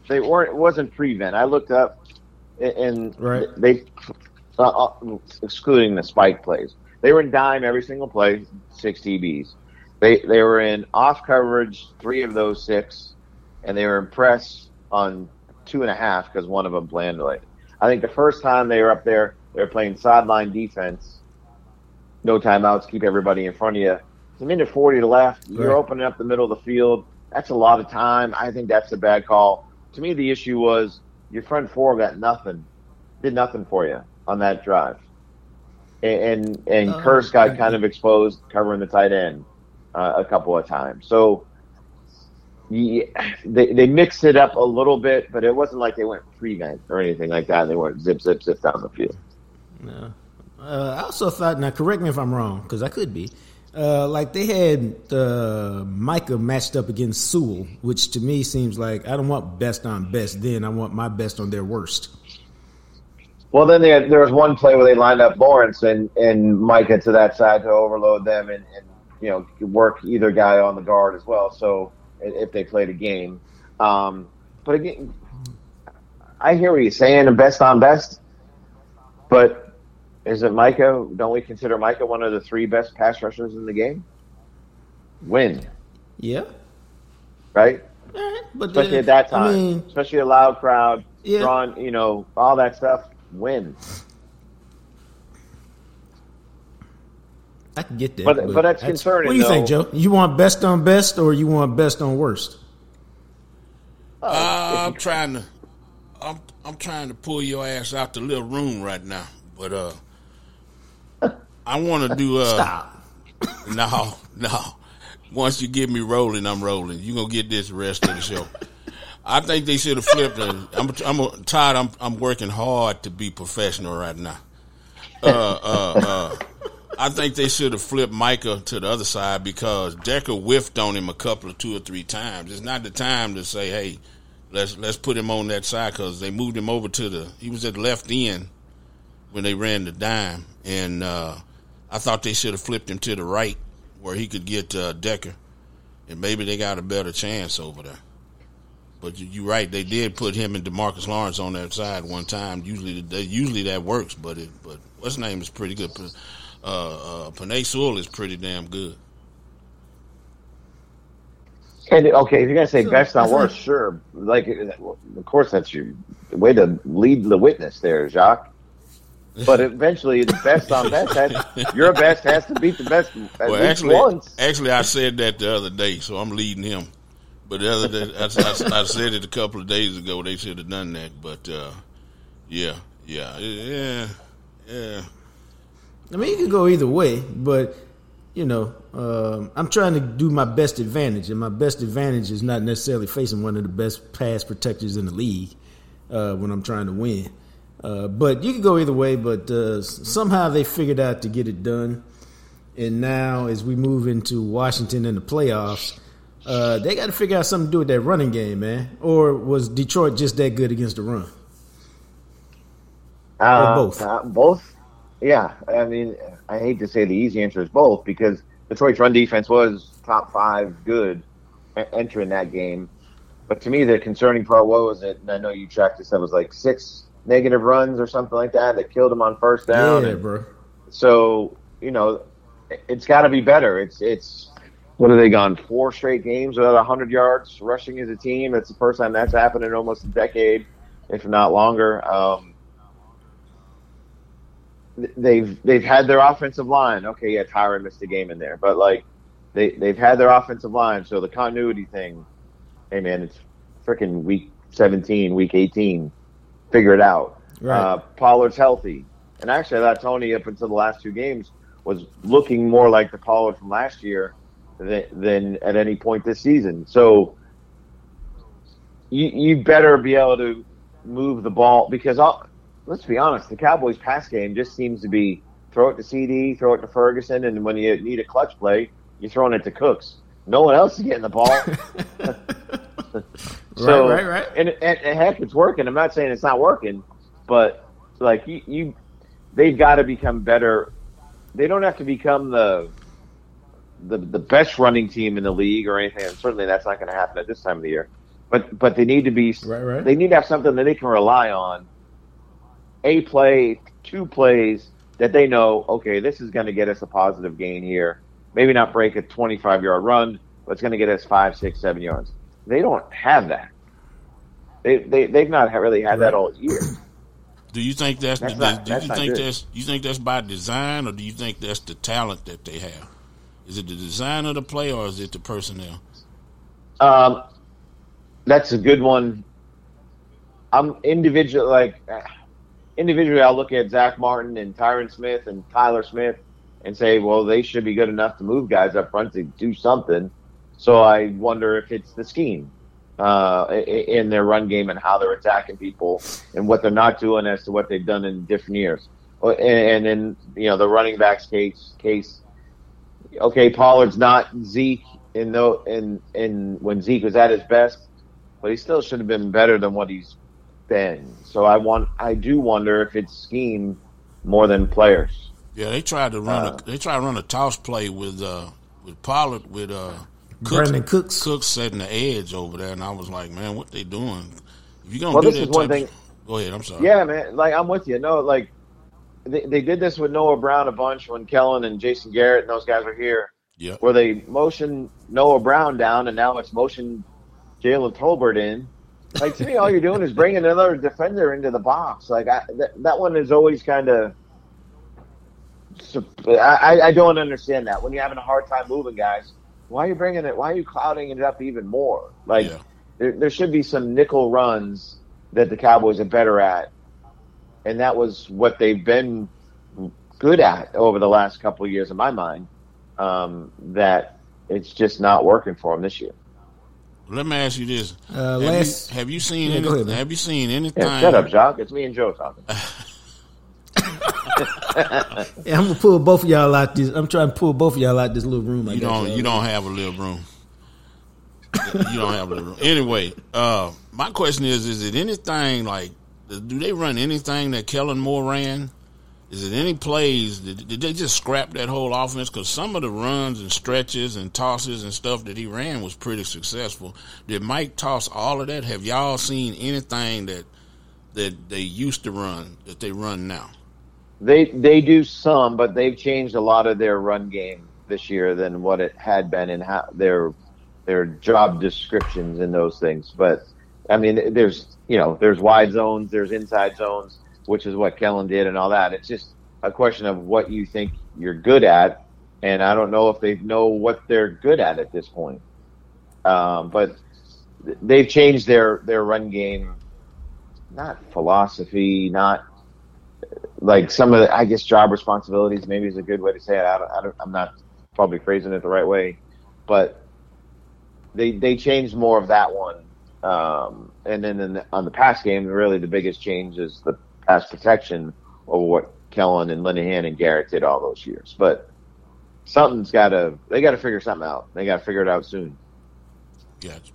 They weren't. It wasn't prevent. I looked up, and Right. they, uh, uh, excluding the spike plays, they were in dime every single play, six DBs. They they were in off coverage, three of those six, and they were impressed on two and a half because one of them landed late. I think the first time they were up there, they were playing sideline defense, no timeouts, keep everybody in front of you. It's a minute forty to left. You're Right. opening up the middle of the field. That's a lot of time. I think that's a bad call. To me, the issue was your front four got nothing, did nothing for you on that drive, and and, and Oh, Kearse got okay. kind of exposed covering the tight end uh, a couple of times. So yeah, they they mixed it up a little bit, but it wasn't like they went three prevent or anything like that. They weren't zip zip zip down the field. No. Uh, I also thought. Now, correct me if I'm wrong, because I could be. Uh, like they had uh, Micah matched up against Sewell, which to me seems like I don't want best on best. Then I want my best on their worst. Well, then had, there was one play where they lined up Lawrence and, and Micah to that side to overload them and, and you know work either guy on the guard as well. So if they played a game, um, but again, I hear what you're saying, and best on best, but is it Micah? Don't we consider Micah one of the three best pass rushers in the game? Win. Yeah. Right? Right, but especially then, at that time, I mean, especially a loud crowd, Yeah. drawing, you know, all that stuff. Win, I can get that. But- but that's concerning, What do you think. Joe? You want best on best, or you want best on worst? Uh, I'm trying to, I'm I'm trying to pull your ass out the little room right now, but uh, I want to do uh, Stop. no, no. Once you get me rolling, I'm rolling. You gonna get this the rest of the show. I think they should have flipped. it. I'm I'm tired. I'm I'm working hard to be professional right now. Uh, uh, uh, I think they should have flipped Micah to the other side because Decker whiffed on him a couple of two or three times. It's not the time to say, "Hey, let's let's put him on that side," because they moved him over to the. He was at the left end when they ran the dime, and uh, I thought they should have flipped him to the right where he could get uh, Decker, and maybe they got a better chance over there. But you- you're right; they did put him and Demarcus Lawrence on that side one time. Usually, they, usually that works, but it, but what's his name is pretty good. Uh, uh, Panay Sewell is pretty damn good. And okay, if you're gonna say So, best I on think- worst, sure. Like, of course, that's your way to lead the witness there, Jacques. But eventually, the best on best, has, your best has to beat the best at Well, least actually, once. actually, I said that the other day, so I'm leading him. But the other day, I, I, I said it a couple of days ago. They should have done that, but uh, yeah, yeah, yeah, yeah. I mean, you could go either way, but you know, um, I'm trying to do my best advantage, and my best advantage is not necessarily facing one of the best pass protectors in the league uh, when I'm trying to win. Uh, but you could go either way. But uh, somehow they figured out to get it done, and now as we move into Washington in the playoffs, uh, they got to figure out something to do with that running game, man. Or was Detroit just that good against the run? Uh, both? uh, both. Yeah, I mean, I hate to say the easy answer is both because Detroit's run defense was top five good entering that game. But to me, the concerning part was that, and I know you tracked this, that was like six negative runs or something like that that killed him on first down. yeah, bro. so you know, it- it's got to be better. It's it's what have they gone four straight games without hundred yards rushing as a team? That's the first time that's happened in almost a decade, if not longer. Um, they've they've had their offensive line. Okay, yeah, Tyron missed a game in there, but like they they've had their offensive line. So the continuity thing, hey man, it's freaking week seventeen, week eighteen. Figure it out. Right. Uh, Pollard's healthy, and actually, I thought Tony up until the last two games was looking more like the Pollard from last year than, than at any point this season. So you you better be able to move the ball because I'll, let's be honest, the Cowboys' pass game just seems to be throw it to CeeDee, throw it to Ferguson, and when you need a clutch play, you're throwing it to Cooks. No one else is getting the ball. So, right, right, right. And, and, and heck, it's working. I'm not saying it's not working, but like you, you they've got to become better. They don't have to become the the the best running team in the league or anything. And certainly, that's not going to happen at this time of the year. But but they need to be. Right, right. They need to have something that they can rely on. A play, two plays that they know. Okay, this is going to get us a positive gain here. Maybe not break a 25 yard run, but it's going to get us five, six, seven yards. They don't have that. They they they've not really had that all year. Do you think that's, That's do, not- do that's you think good. that's you think that's by design or do you think that's the talent that they have? Is it the design of the play or is it the personnel? Um, that's a good one. I'm individual like individually. I'll look at Zach Martin and Tyron Smith and Tyler Smith and say, well, they should be good enough to move guys up front to do something. So I wonder if it's the scheme uh, in their run game and how they're attacking people and what they're not doing as to what they've done in different years. Uh, And, in you know the running backs case case, okay, Pollard's not Zeke in though in in when Zeke was at his best, but he still should have been better than what he's been. So I want I do wonder if it's scheme more than players. Yeah, they tried to run Uh, a they tried to run a toss play with uh with Pollard with uh Cooks, Brandin Cooks. Cooks setting the edge over there, and I was like, man, what they doing? If you're gonna Well, do this that is one type thing- of- go ahead. I'm sorry. Yeah, man. Like I'm with you. No, like they, they did this with Noah Brown a bunch when Kellen and Jason Garrett and those guys were here, Yep. where they motioned Noah Brown down, and now it's motion Jalen Tolbert in. Like to me, all you're doing is bringing another defender into the box. Like I, that, that one is always kind of. I, I don't understand that when you're having a hard time moving guys. Why are you bringing it? Why are you clouding it up even more? Like Yeah. there, there should be some nickel runs that the Cowboys are better at, and that was what they've been good at over the last couple of years, in my mind. Um, that it's just not working for them this year. Let me ask you this: Uh, have, last- you, have you seen Yeah, any, ahead. Have you seen anything? Yeah, shut up, Jacques. It's me and Joe talking. Yeah, I'm gonna pull both of y'all out this. I'm trying to pull both of y'all out this little room. I You don't. y'all. You don't have a little room. you don't have a little room. Anyway, uh, my question is: Is it anything like? Do they run anything that Kellen Moore ran? Is it any plays? Did, did they just scrap that whole offense? Because some of the runs and stretches and tosses and stuff that he ran was pretty successful. Did Mike toss all of that? Have y'all seen anything that that they used to run that they run now? They they do some, but they've changed a lot of their run game this year than what it had been in how their their job descriptions and those things. But I mean, there's you know there's wide zones, there's inside zones, which is what Kellen did and all that. It's just a question of what you think you're good at, and I don't know if they know what they're good at at this point. Um, but they've changed their their run game, not philosophy, not like some of the, I guess job responsibilities maybe is a good way to say it. I don't, I don't, I'm not probably phrasing it the right way, but they they changed more of that one. Um, and then the, on the pass game, really the biggest change is the pass protection over what Kellen and Linehan and Garrett did all those years. But something's got to they got to figure something out. They got to figure it out soon. Gotcha.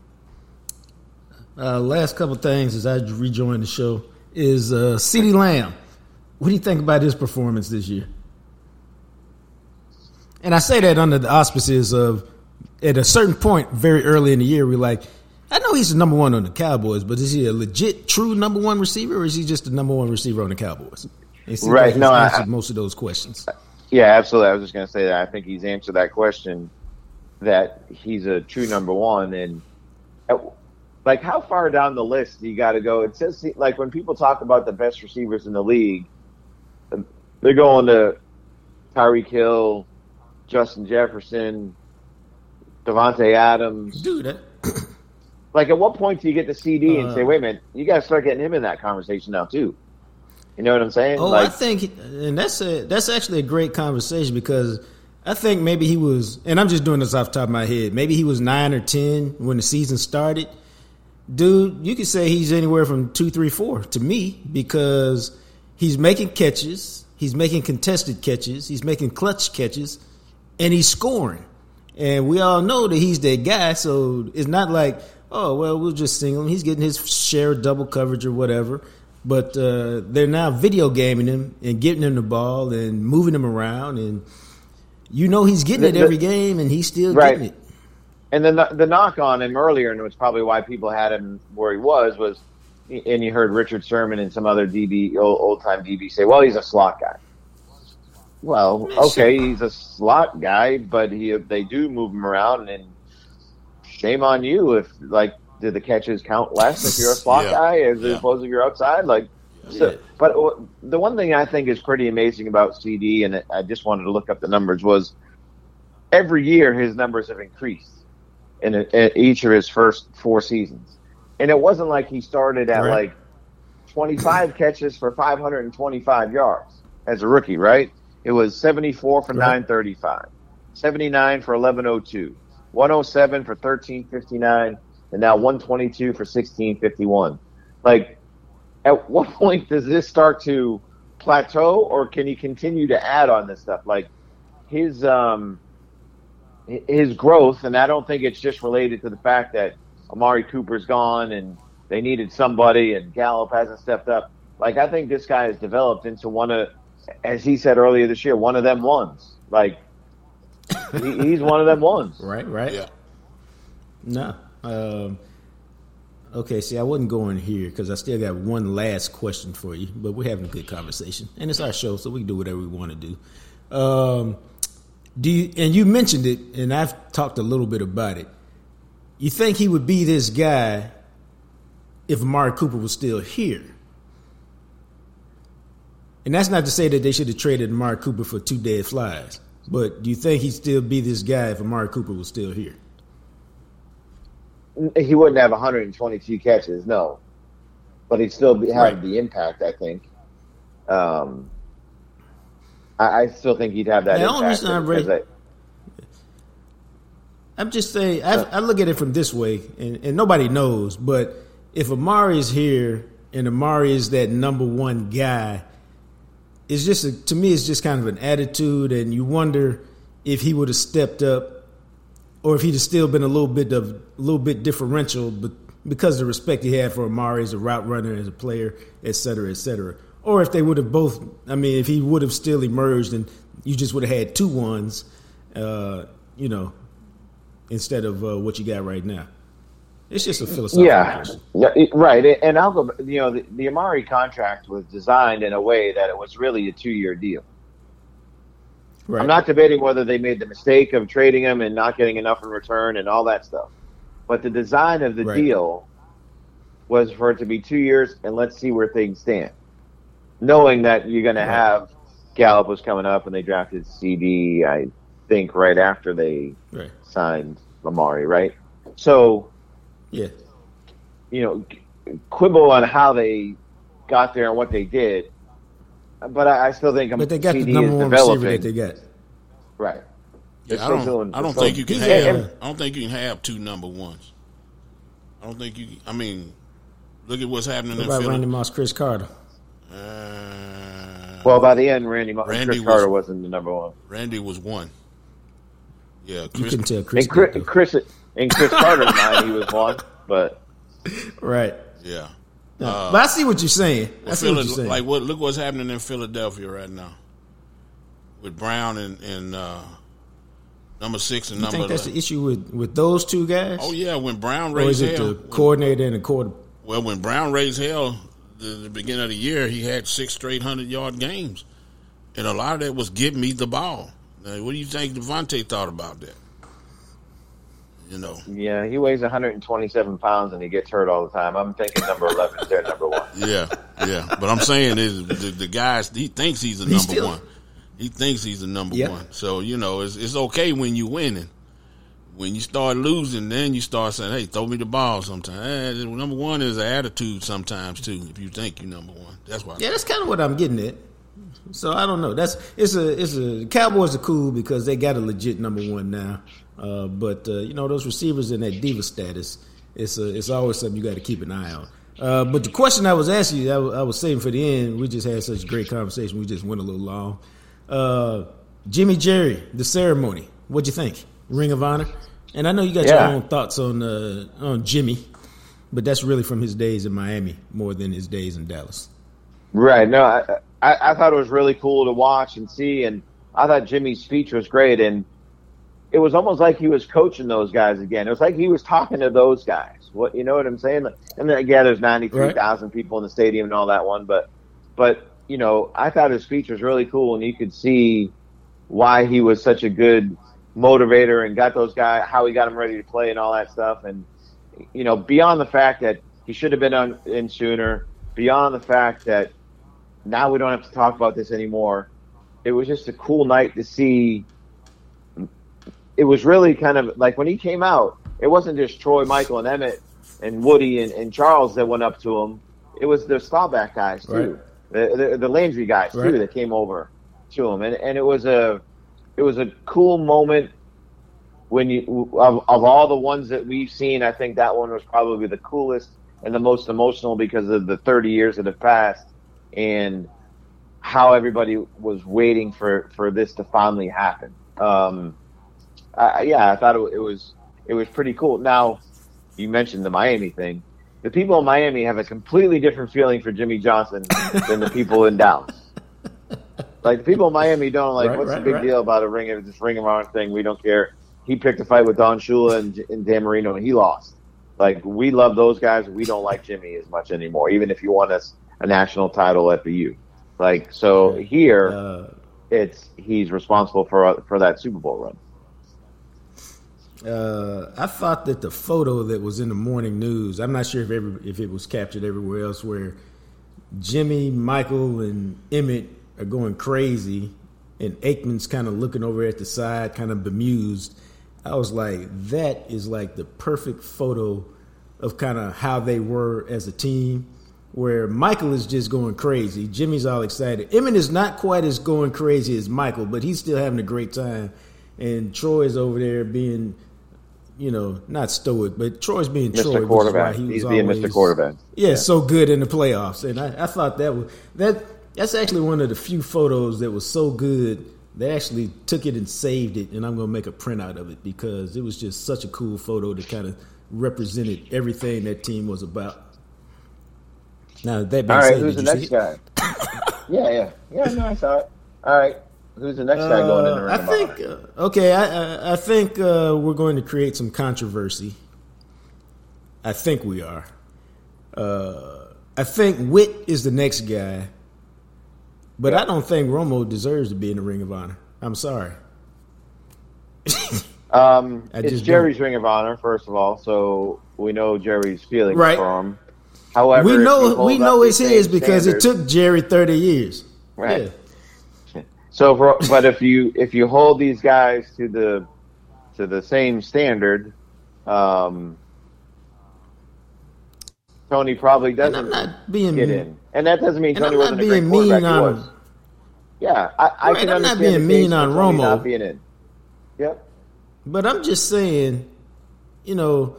Uh, last couple things as I rejoin the show is uh, CeeDee Lamb. What do you think about his performance this year? And I say that under the auspices of at a certain point very early in the year, we're like, I know he's the number one on the Cowboys, but is he a legit, true number one receiver, or is he just the number one receiver on the Cowboys? Right, he's no, I- answered most of those questions. Yeah, absolutely. I was just going to say that. I think he's answered that question that he's a true number one. And uh, like, how far down the list do you got to go? It says like when people talk about the best receivers in the league, they're going to Tyreek Hill, Justin Jefferson, Davante Adams. Dude, Like, at what point do you get the CeeDee and say, Uh. "Wait a minute, you got to start getting him in that conversation now too"? You know what I'm saying? Oh, like, I think, and that's a that's actually a great conversation because I think maybe he was, and I'm just doing this off the top of my head. Maybe he was nine or ten when the season started. Dude, you could say he's anywhere from two, three, four to me because he's making catches, he's making contested catches, he's making clutch catches, and he's scoring. And we all know that he's that guy, so it's not like, oh well, we'll just single him. He's getting his share of double coverage or whatever. But uh, they're now video gaming him and getting him the ball and moving him around, and you know he's getting it every game, and he's still Right. getting it. And then the, the knock on him earlier, and it was probably why people had him where he was, was, and you heard Richard Sherman and some other DB, old, old time DB say, well, he's a slot guy. Well, okay, he's a slot guy, but he they do move him around, and shame on you if like did the catches count less if you're a slot Yeah. guy as Yeah. opposed to you're outside? Like, so, but w- the one thing I think is pretty amazing about CeeDee, and I just wanted to look up the numbers, was every year his numbers have increased in, in each of his first four seasons. And it wasn't like he started at Right. like 25 catches for 525 yards as a rookie, right? It was 74 for Right. 935, 79 for 1102, 107 for 1359, and now 122 for 1651. Like, at what point does this start to plateau, or can he continue to add on this stuff? Like, his um, his growth, and I don't think it's just related to the fact that Amari Cooper's gone and they needed somebody, and Gallup hasn't stepped up. Like I think this guy has developed into one of, as he said earlier this year, one of them ones. Like he, he's one of them ones. Right, right. Yeah. No. Um, okay, see, I wasn't going here because I still got one last question for you, but we're having a good conversation, and it's our show, so we can do whatever we want to do. Um, do you, and you mentioned it, and I've talked a little bit about it. You think he would be this guy if Amari Cooper was still here? And that's not to say that they should have traded Amari Cooper for two dead flies, but do you think he'd still be this guy if Amari Cooper was still here? He wouldn't have 122 catches, no, but he'd still be, have Right. the impact. I think. Um, I, I still think he'd have that only impact I because rate- I'm just saying, I, I look at it from this way, and, and nobody knows, but if Amari is here and Amari is that number one guy, it's just a, to me, it's just kind of an attitude, and you wonder if he would have stepped up, or if he'd have still been a little bit of a little bit differential, but because of the respect he had for Amari as a route runner, as a player, et cetera, et cetera, or if they would have both, I mean, if he would have still emerged and you just would have had two ones, uh, you know, instead of uh, what you got right now. It's just a philosophical Yeah, question. yeah, right. And I'll go. You know, the, the Amari contract was designed in a way that it was really a two-year deal. Right. I'm not debating whether they made the mistake of trading him and not getting enough in return and all that stuff. But the design of the Right. deal was for it to be two years and let's see where things stand. Knowing that you're going to have Gallup was coming up and they drafted CeeDee, I think, right after they right. signed Lamari, right? So Yeah. you know, quibble on how they got there and what they did. But I, I still think But they got the number is one receiver that they got. right. Yeah, I don't. doing- I don't think you can have. and- I don't think you can have two number ones. I don't think you. I mean, look at what's happening What in about Randy Moss, Cris Carter? Uh, Well, by the end, Randy, Moss, Randy Chris was- Carter wasn't the number one. Randy was one. Yeah, You Chris. couldn't tell Chris. And Chris. Chris in Cris Carter's mind, he was one. But right. Yeah. No, Uh, but I see what you're saying. I Well, see what you're saying. like what? Look what's happening in Philadelphia right now with Brown and, and uh, number six and you number. think that's the issue with, with those two guys? oh yeah, when Brown or is raised it hell. the coordinator and the quarter? Well, when Brown raised hell, the, the beginning of the year, he had six straight hundred yard games, and a lot of that was give me the ball. Now, what do you think DeVonta thought about that? You know, yeah, he weighs 127 pounds and he gets hurt all the time. I'm thinking number 11 is their number one. yeah, yeah. But I'm saying is the, the guys he thinks he's the He's number still- one. He thinks he's the number Yeah. one. So you know, it's it's okay when you're winning. When you start losing, then you start saying, "Hey, throw me the ball." Sometimes eh, number one is an attitude. Sometimes too, if you think you're number one, that's why. Yeah, that's kind of what I'm getting at. So I don't know. That's it's a it's a Cowboys are cool because they got a legit number one now. Uh, but uh, you know those receivers in that diva status, it's a, it's always something you got to keep an eye on. Uh, but the question I was asking you, I, was saving for the end. We just had such a great conversation. We just went a little long. Uh, Jimmy Jerry, the ceremony. What'd you think? Ring of Honor. And I know you got Yeah. your own thoughts on uh, on Jimmy, but that's really from his days in Miami more than his days in Dallas. Right. No, I, I, I thought it was really cool to watch and see, and I thought Jimmy's speech was great, and it was almost like he was coaching those guys again. It was like he was talking to those guys. What you know what I'm saying? And then, yeah, there's 93,000 people in the stadium and all that one, but but you know, I thought his speech was really cool, and you could see why he was such a good motivator and got those guys how he got them ready to play and all that stuff, and you know, beyond the fact that he should have been on in sooner, beyond the fact that now we don't have to talk about this anymore. It was just a cool night to see. It was really kind of like when he came out, it wasn't just Troy, Michael, and Emmett and Woody and, and Charles that went up to him. It was the Staubach guys too, the, the the Landry guys Right. too that came over to him, and and it was a it was a cool moment when you of, of all the ones that we've seen. I think that one was probably the coolest and the most emotional because of the 30 years that have passed and how everybody was waiting for for this to finally happen. Um, uh, yeah, I thought it, it was it was pretty cool. Now, you mentioned the Miami thing. The people in Miami have a completely different feeling for Jimmy Johnson than the people in Dallas. Like the people in Miami don't like. Right, what's right, the big right. deal about a ring of this ring of honor thing? We don't care. He picked a fight with Don Shula and, and Dan Marino, and he lost. Like we love those guys. We don't like Jimmy as much anymore, even if you won us a national title at the U. Like so here, Uh, it's he's responsible for for that Super Bowl run. Uh, I thought that the photo that was in the morning news, I'm not sure if every, if it was captured everywhere else, where Jimmy, Michael, and Emmett are going crazy, and Aikman's kind of looking over at the side, kind of bemused. I was like, that is like the perfect photo of kind of how they were as a team. Where Michael is just going crazy, Jimmy's all excited. Emmett is not quite as going crazy as Michael, but he's still having a great time. And Troy's over there being you know, not stoic, but Troy's being Mr. Troy. which is Quarterback. why he was He's being Mr. always- Quarterback. Yeah, so good in the playoffs, and I, I thought that was that. That's actually one of the few photos that was so good. They actually took it and saved it, and I'm going to make a printout of it because it was just such a cool photo that kind of represented everything that team was about. Now that being All right, said, who's the next guy? yeah, yeah, yeah. No, I saw it. All right, who's the next guy going in the Uh, ring? I think uh, okay. I I, I think uh, we're going to create some controversy. I think we are. Uh, I think Witt is the next guy, but I don't think Romo deserves to be in the Ring of Honor. I'm sorry. Um, it's Jerry's Ring of Honor, first of all, so we know Jerry's feelings Right. for him. However, we know we know it's his because it took Jerry 30 years. Right. Yeah. So, for, but if you if you hold these guys to the to the same standard, um, Tony probably doesn't I'm not being get in, and that doesn't mean And Tony wasn't a great quarterback. mean He on was. Yeah, I, I Right, can I'm not understand being mean on Romo. not being in. Yep. But I'm just saying, you know,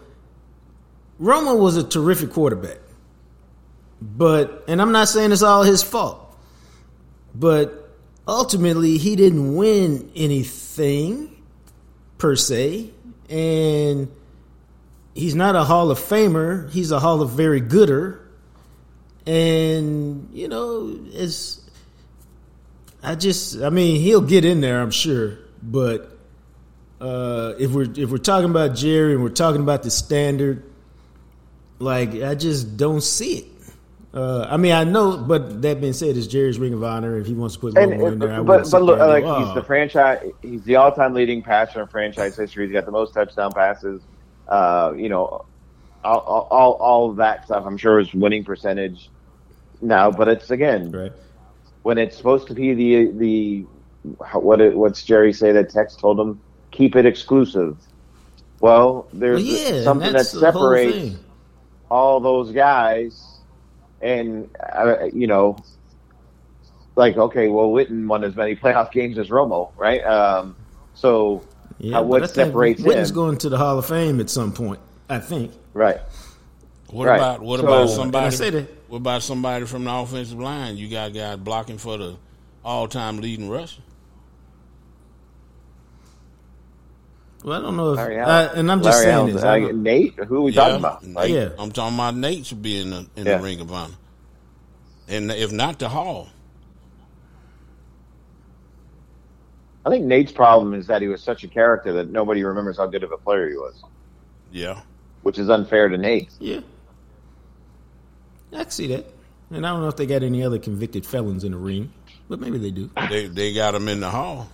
Romo was a terrific quarterback. But and I'm not saying it's all his fault. But ultimately he didn't win anything per se. And he's not a Hall of Famer. He's a Hall of Very Gooder. And, you know, it's I just I mean, he'll get in there, I'm sure. But uh, if we're if we're talking about Jerry and we're talking about the standard, like I just don't see it. Uh, I mean, I know, but that being said, it's Jerry's Ring of Honor. If he wants to put And, Romo in there, I but but look, there like go, he's "Oh." the franchise. He's the all-time leading passer in franchise history. He's got the most touchdown passes. Uh, you know, all, all all that stuff. I'm sure his winning percentage now, but it's again right. when it's supposed to be the the what it, what's Jerry say that Tex told him keep it exclusive. Well, Well, there's yeah, something that separates all those guys, and uh, you know, like okay, well, Witten won as many playoff games as Romo, right? Um, so Yeah, uh, but what I think separates Witten's him? going to the Hall of Fame at some point. I think. right, What Right. about what So- about And I somebody? say that- What about somebody from the offensive line? You got guys blocking for the all-time leading rusher. Well, I don't know if, Larry I, Allen. and I'm just Larry saying Allen, this. uh, don't- Nate, who are we talking about? Like, Yeah. I'm talking about Nate should be in the in Yeah. the Ring of Honor, and if not the Hall. I think Nate's problem is that he was such a character that nobody remembers how good of a player he was, Yeah, which is unfair to Nate. Yeah. I can see that. And I don't know if they got any other convicted felons in the ring, but maybe they do. they they got him in the Hall.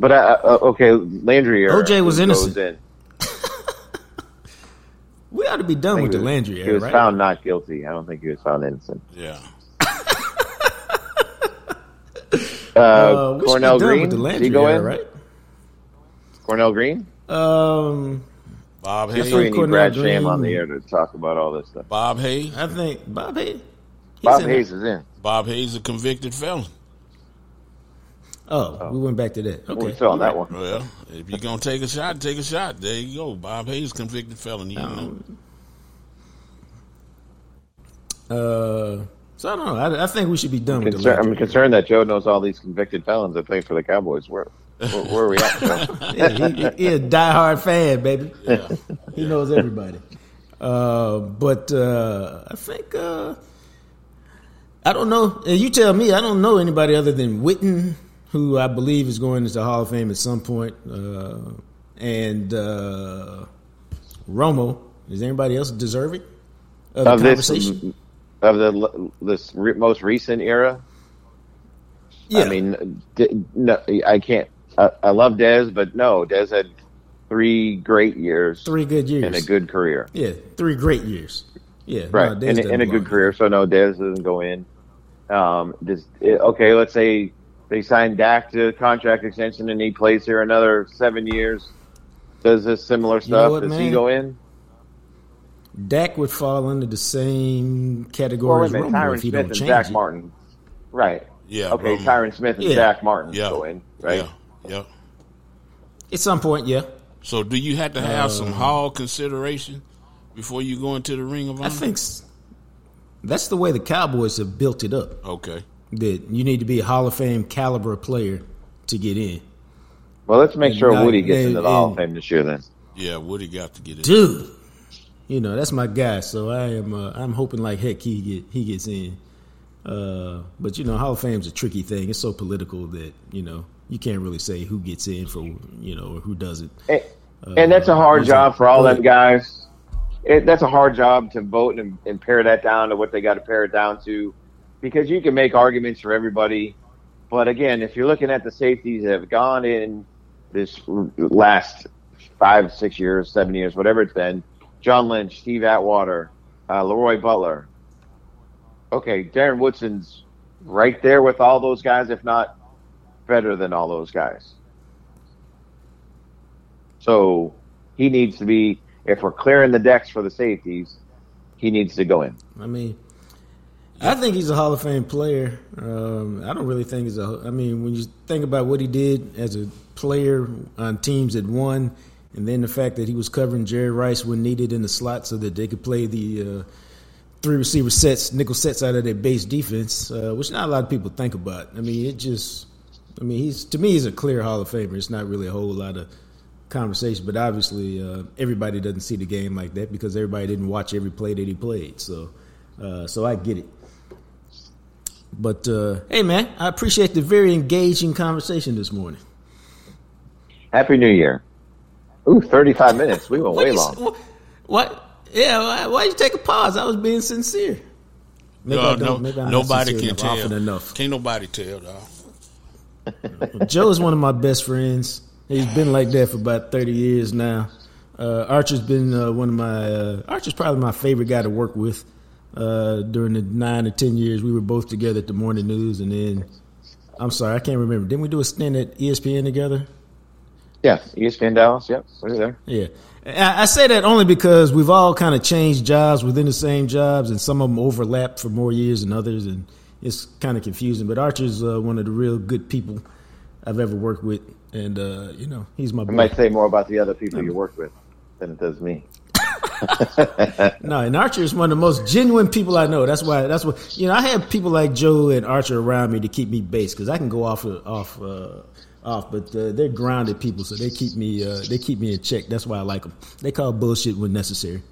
But uh, uh, okay, Landry era, OJ was who innocent. goes in. We ought to be done with think the he was- Landry He was right? found not guilty. I don't think he was found innocent. Yeah, Uh, Uh, we should be Cornell done Green, with the did Landry he go era, in? right? Cornell Green. Um, Bob Just Hayes. so we need Cornell Brad Sham on the air to talk about all this stuff. Bob Hayes. I think Bob Hayes. Bob in Hayes there. is in. Bob Hayes, is a convicted felon. Oh, we went back to that. Okay, We're still on that one. Well, if you're gonna take a shot, take a shot. There you go. Bob Hayes, convicted felon. You know. Uh, so I don't know. I, I think we should be done with the I'm concerned that Joe knows all these convicted felons that play for the Cowboys. Where Where, where are we at? Joe? yeah, he, he, he a diehard fan, baby. he knows everybody. Uh, but uh, I think uh, I don't know. and You tell me. I don't know anybody other than Witten, who I believe is going into the Hall of Fame at some point, uh, and uh, Romo. Is anybody else deserving of of this of the this re- most recent era. yeah, I mean, d- no, I can't. I, I love Dez, but no, Dez had three great years three good years and a good career. Yeah, three great years. Yeah, right, no, and, and a good career. So no, Dez doesn't go in. Um, does, okay, let's say they sign Dak to a contract extension and he plays here another seven years. Does this similar stuff? what, does he go in? Dak would fall under the same category wait a as minute, Romo Tyron if he Smith don't and change Zach it. Martin. Right. Yeah. Okay, Romo. Tyron Smith and Yeah. Zach Martin Yeah. go in. Right. Yeah. Yeah. At some point, yeah. So do you have to have Uh, some hall consideration before you go into the ring of honor? I think s- that's the way the Cowboys have built it up. Okay. That you need to be a Hall of Fame caliber player to get in. Well, let's make sure And, uh, Woody gets and- into the Hall of Fame this year. Then. Yeah, Woody got to get it. Dude, you know that's my guy. So I am. Uh, I'm hoping like heck he get he gets in. Uh, but you know, Hall of Fame's a tricky thing. It's so political that you know you can't really say who gets in for you know or who doesn't. And, and that's a hard job for all Go them guys. It, that's a hard job to vote and, and pare that down to what they got to pare it down to, because you can make arguments for everybody. But again, if you're looking at the safeties that have gone in this last five, six years, seven years, whatever it's been, John Lynch, Steve Atwater, uh, Leroy Butler. Okay, Darren Woodson's right there with all those guys, if not better than all those guys. So he needs to be, if we're clearing the decks for the safeties, he needs to go in. I mean, I think he's a Hall of Fame player. Um, I don't really think he's a. I mean, when you think about what he did as a player on teams that won, and then the fact that he was covering Jerry Rice when needed in the slot so that they could play the uh, three receiver sets, nickel sets out of their base defense, uh, which not a lot of people think about. I mean, it just. I mean, he's to me he's a clear Hall of Famer. It's not really a whole lot of conversation, but obviously uh, everybody doesn't see the game like that because everybody didn't watch every play that he played. So, uh, so I get it. But uh, hey, man, I appreciate the very engaging conversation this morning. Happy New Year. Ooh, 35 minutes. We went way long. What? what yeah, why, why you take a pause? I was being sincere. Maybe No, I don't. no, maybe I'm nobody can sincere enough, tell. often enough. Can't nobody tell, dog. Joe is one of my best friends. He's been like that for about thirty years now. Uh, Archer's been uh, one of my. Uh, Archer's probably my favorite guy to work with. Uh, during the nine or ten years we were both together at the morning news, and then I'm sorry, I can't remember. Didn't we do a stint at ESPN together? Yeah, ESPN Dallas. Yep, we're there. Yeah. I I say that only because we've all kind of changed jobs within the same jobs, and some of them overlap for more years than others, and it's kind of confusing. But Archer's uh, one of the real good people I've ever worked with, and uh, you know he's my It boy. might say more about the other people you work with than it does me. No, and Archer is one of the most genuine people I know. That's why. That's what you know. I have people like Joe and Archer around me to keep me based because I can go off off uh, off, but uh, they're grounded people, so they keep me uh, they keep me in check. That's why I like them. They call bullshit when necessary.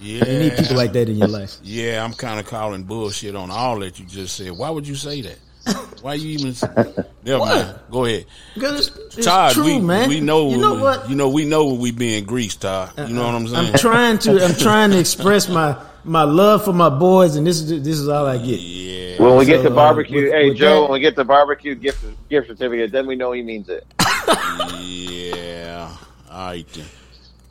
Yeah. You need people like that in your life. Yeah, I'm kind of calling bullshit on all that you just said. Why would you say that? Why you even? Never mind. Go ahead. Because it's, it's Todd, true, we, man. we know You know what? You know we know when we being grease, Todd. You know what I'm saying? I'm trying to. I'm trying to express my my love for my boys, and this is this is all I get. yeah. When we get So, to uh, barbecue, with- hey with Joe, that- when we get to barbecue gift gift certificate, then we know he means it. Yeah. All right then.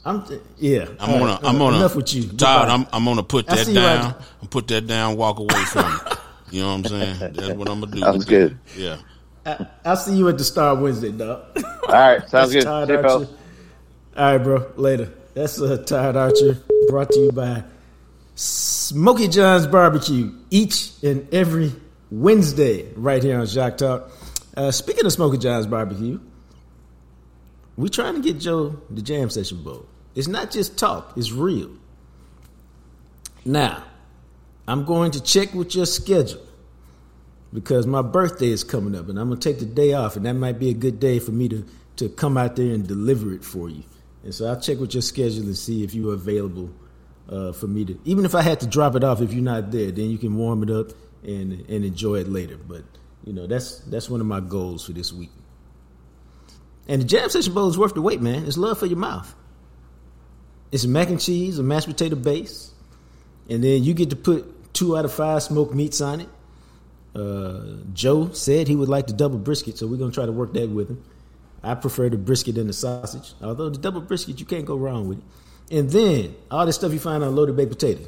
I'm yeah. I'm All gonna. right, I'm uh, gonna. enough with you, Todd. Goodbye. I'm. I'm gonna put that down. Right. I'm put that down. Walk away from it. You know what I'm saying? That's what I'm gonna do. Sounds good. it. Yeah. I, I'll see you at the Star Wednesday, dog. All right, sounds That's good. Todd See you, Archer. fellas. All right, bro. Later. That's uh, Todd Archer, brought to you by Smoky John's Barbecue each and every Wednesday right here on Jacques Talk. Uh, speaking of Smoky John's Barbecue, we trying to get Joe the Jam Session Bowl. It's not just talk; it's real. Now, I'm going to check with your schedule because my birthday is coming up and I'm gonna take the day off, and that might be a good day for me to to come out there and deliver it for you. And so I'll check with your schedule and see if you're available uh, for me to. Even if I had to drop it off if you're not there, then you can warm it up and and enjoy it later. But you know that's that's one of my goals for this week. And the jam session bowl is worth the wait, man. It's love for your mouth. It's mac and cheese, a mashed potato base, and then you get to put two out of five smoked meats on it. Uh, Joe said he would like the double brisket, so we're gonna try to work that with him. I prefer the brisket and the sausage, although the double brisket you can't go wrong with it. And then all the stuff you find on loaded baked potato,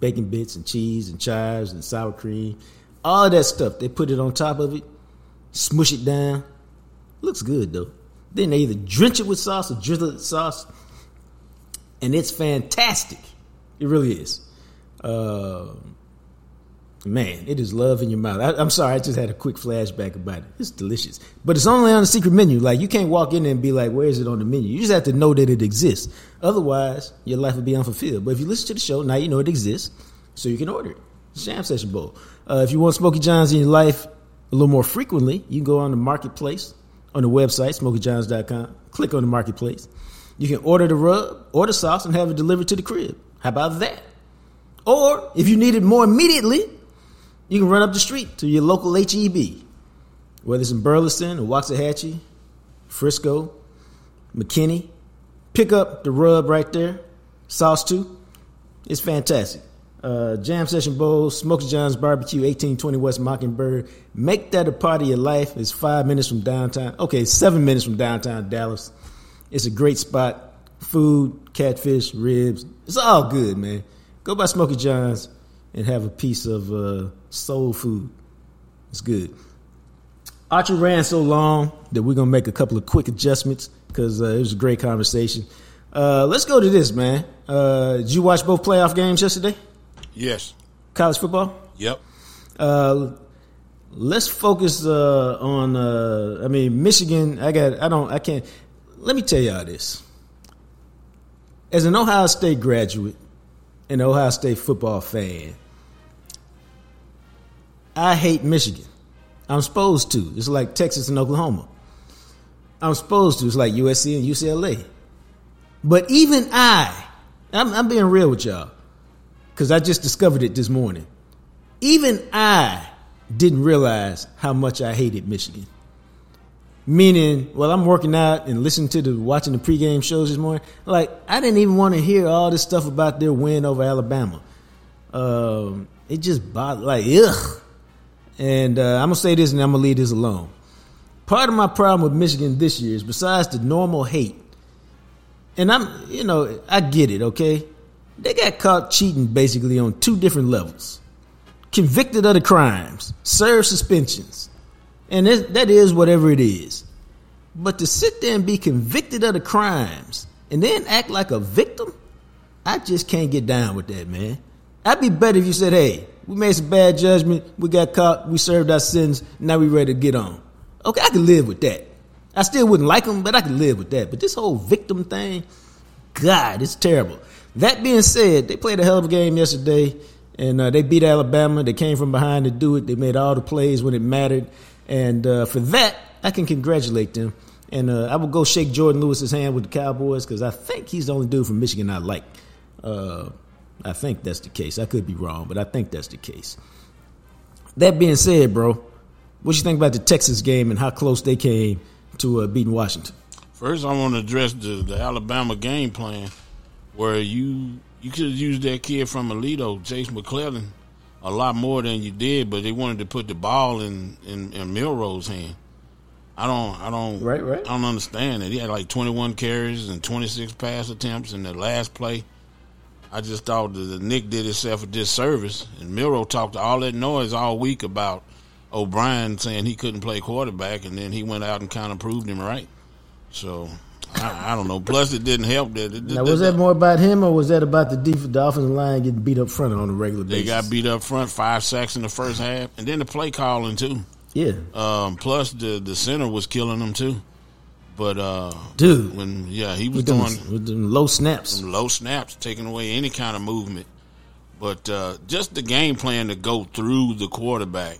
bacon bits and cheese and chives and sour cream, all that stuff. They put it on top of it, smush it down. Looks good though. Then they either drench it with sauce or drizzle it with sauce, and it's fantastic. It really is. Uh, man, it is love in your mouth. I, am sorry, I just had a quick flashback about it. It's delicious, but it's only on the secret menu. Like you can't walk in and be like, "Where is it on the menu?" You just have to know that it exists. Otherwise, your life would be unfulfilled. But if you listen to the show, now you know it exists, so you can order it. Jam Session Bowl. Uh, if you want Smoky John's in your life a little more frequently, you can go on the marketplace on the website, smokyjohns.com. Click on the marketplace. You can order the rub or the sauce and have it delivered to the crib. How about that? Or if you need it more immediately, you can run up the street to your local HEB, whether it's in Burleson or Waxahachie, Frisco, McKinney. Pick up the rub right there, sauce too. It's fantastic. Uh, Jam Session Bowl, Smoky John's Barbecue, 1820 West Mockingbird. Make that a part of your life. It's five minutes from downtown. Okay, seven minutes from downtown Dallas. It's a great spot. Food, catfish, ribs. It's all good, man. Go by Smoky John's and have a piece of uh, soul food. It's good. Archer ran so long that we're gonna make a couple of quick adjustments because uh, it was a great conversation. Uh, let's go to this, man. Uh, did you watch both playoff games yesterday? Yes. College football. Yep. Uh, let's focus uh, on. Uh, I mean, Michigan. I got. I don't. I can't. Let me tell y'all this. As an Ohio State graduate, an Ohio State football fan, I hate Michigan. I'm supposed to. It's like Texas and Oklahoma. I'm supposed to. It's like USC and UCLA. But even I, I'm, I'm being real with y'all because I just discovered it this morning. Even I didn't realize how much I hated Michigan. Meaning, while I'm working out and listening to the watching the pregame shows this morning, like I didn't even want to hear all this stuff about their win over Alabama. Um, it just bothered, like ugh. And uh, I'm gonna say this, and I'm gonna leave this alone. Part of my problem with Michigan this year is, besides the normal hate, and I'm, you know, I get it, okay they got caught cheating basically on two different levels. Convicted of the crimes, served suspensions. And that is whatever it is. But to sit there and be convicted of the crimes and then act like a victim, I just can't get down with that, man. I'd be better if you said, hey, we made some bad judgment, we got caught, we served our sins, now we ready to get on. Okay, I could live with that. I still wouldn't like them, but I could live with that. But this whole victim thing, God, it's terrible. That being said, they played a hell of a game yesterday, and uh, they beat Alabama. They came from behind to do it. They made all the plays when it mattered, and uh, for that, I can congratulate them. And uh, I will go shake Jourdan Lewis's hand with the Cowboys because I think he's the only dude from Michigan I like. I think that's the case. I could be wrong, but I think that's the case. That being said, bro, what you think about the Texas game and how close they came to uh, beating Washington? First, I want to address the, the Alabama game plan where you you could have used that kid from Aledo, Jase McClellan, a lot more than you did, but they wanted to put the ball in in, in Milroe's hand. I don't, I don't, right, right. I don't understand it. He had like 21 carries and 26 pass attempts in the last play. I just thought that the Nick did himself a disservice, and Milroe talked all that noise all week about O'Brien saying he couldn't play quarterback, and then he went out and kind of proved him right. So I, I, don't know. Plus, it didn't help that. It, now, was that more about him, or was that about the defense, the offensive line getting beat up front on a regular basis? They got beat up front, five sacks in the first half, and then the play calling too. Yeah. Um, plus, the the center was killing them too. But uh, dude, when yeah, he was with doing them, with them low snaps, some low snaps, taking away any kind of movement. But uh, just the game plan to go through the quarterback.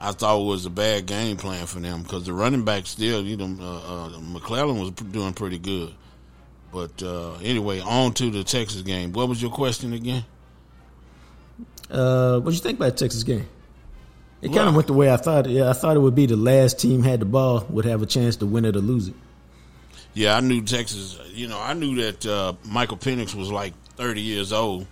I thought it was a bad game plan for them because the running back still, you know, uh, uh, McClellan was doing pretty good. But uh, anyway, on to the Texas game. What was your question again? Uh, what you think about the Texas game? It kind of went the way I thought. Yeah, I thought it would be the last team had the ball would have a chance to win it or lose it. Yeah, I knew Texas. You know, I knew that uh, Michael Penix was like 30 years old,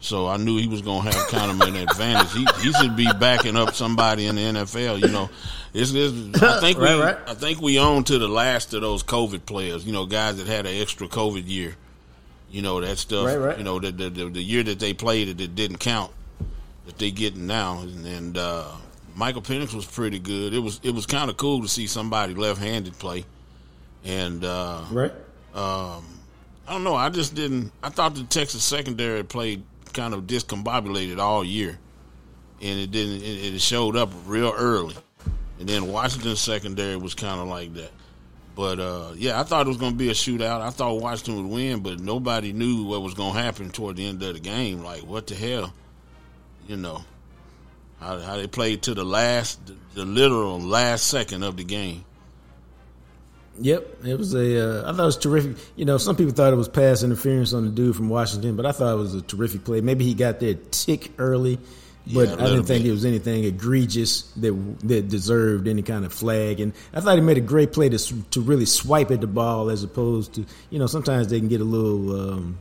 so I knew he was going to have kind of an advantage. He, he should be backing up somebody in the NFL. You know, it's, it's I think Right, we right. I think we own to the last of those COVID players. You know, guys that had an extra COVID year. You know that stuff. Right, right. You know the, the the the year that they played it, it didn't count. That they getting now, and, and uh, Michael Penix was pretty good. It was it was kind of cool to see somebody left-handed play, and uh, Right. I don't know. I just didn't. I thought the Texas secondary played kind of discombobulated all year, and it didn't. It, it showed up real early, and then Washington's secondary was kind of like that. But uh, yeah, I thought it was going to be a shootout. I thought Washington would win, but nobody knew what was going to happen toward the end of the game. Like what the hell, you know? How, how they played to the last, the literal last second of the game. Yep, it was a. Uh, I thought it was terrific. You know, some people thought it was pass interference on the dude from Washington, but I thought it was a terrific play. Maybe he got there tick early, but Yeah, I didn't think bit. it was anything egregious that that deserved any kind of flag. And I thought he made a great play to to really swipe at the ball as opposed to you know sometimes they can get a little. Um,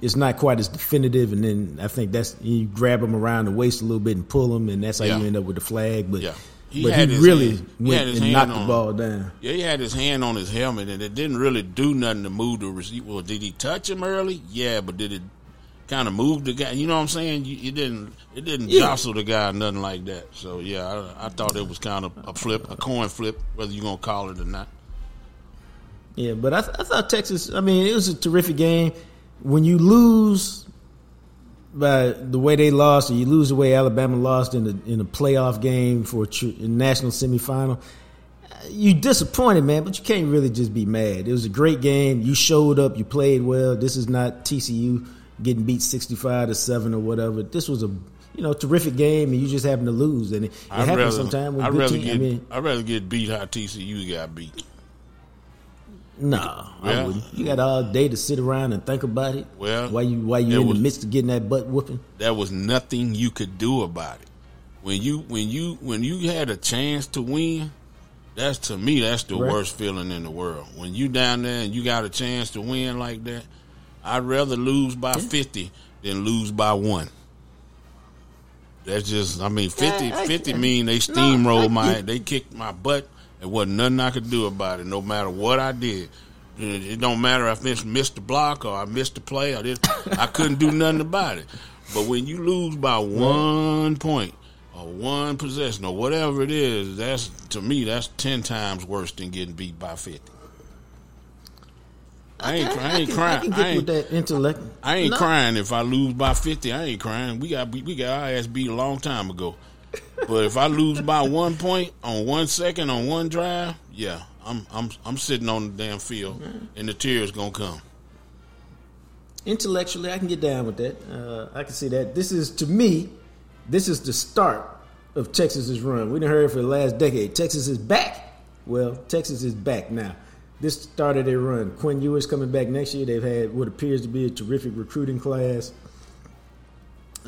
it's not quite as definitive, and then I think that's you grab him around the waist a little bit and pull him, and that's how Yeah. you end up with the flag. But Yeah. He but he really hand- he went his and knocked the ball down. Yeah, he had his hand on his helmet, and it didn't really do nothing to move the receiver. Well, did he touch him early? Yeah, but did it kind of move the guy? You know what I'm saying? You, it didn't. It didn't Yeah. jostle the guy, nothing like that. So yeah, I, I thought it was kind of a flip, a coin flip, whether you're gonna call it or not. Yeah, but I, I thought Texas. I mean, it was a terrific game. When you lose by the way they lost, or you lose the way Alabama lost in the in a playoff game for a tr- national semifinal, you disappointed, man. But you can't really just be mad. It was a great game. You showed up. You played well. This is not TCU getting beat sixty five to seven or whatever. This was a you know terrific game, and you just happen to lose. And it, it I'd happens rather, sometimes with I'd rather teams. get, I mean, I'd rather get beat how TCU got beat. No, I wouldn't. You got all day to sit around and think about it. Well, while you while you in was- the midst of getting that butt whooping. there was nothing you could do about it. When you when you when you had a chance to win, that's to me that's the Right. worst feeling in the world. When you down there and you got a chance to win like that, I'd rather lose by fifty than lose by one. That's just I mean 50, I- I- 50 mean they steamrolled my they kicked my butt and wasn't nothing I could do about it no matter what I did. It don't matter if I missed the block or I missed the play or this, I couldn't do nothing about it. But when you lose by one point or one possession or whatever it is, that's to me that's ten times worse than getting beat by fifty. I ain't, I, ain't can, crying. I I ain't, that intellect. I ain't No, crying if I lose by fifty. I ain't crying. We got we got our ass beat a long time ago. But if I lose by one point on one second on one drive, yeah, I'm I'm I'm sitting on the damn field and the tears gonna come. Intellectually, I can get down with that. Uh, I can see that. This is to me, this is the start of Texas's run. We done heard for the last decade. Texas is back. Well, Texas is back now. This started their run. Quinn Ewers coming back next year. They've had what appears to be a terrific recruiting class.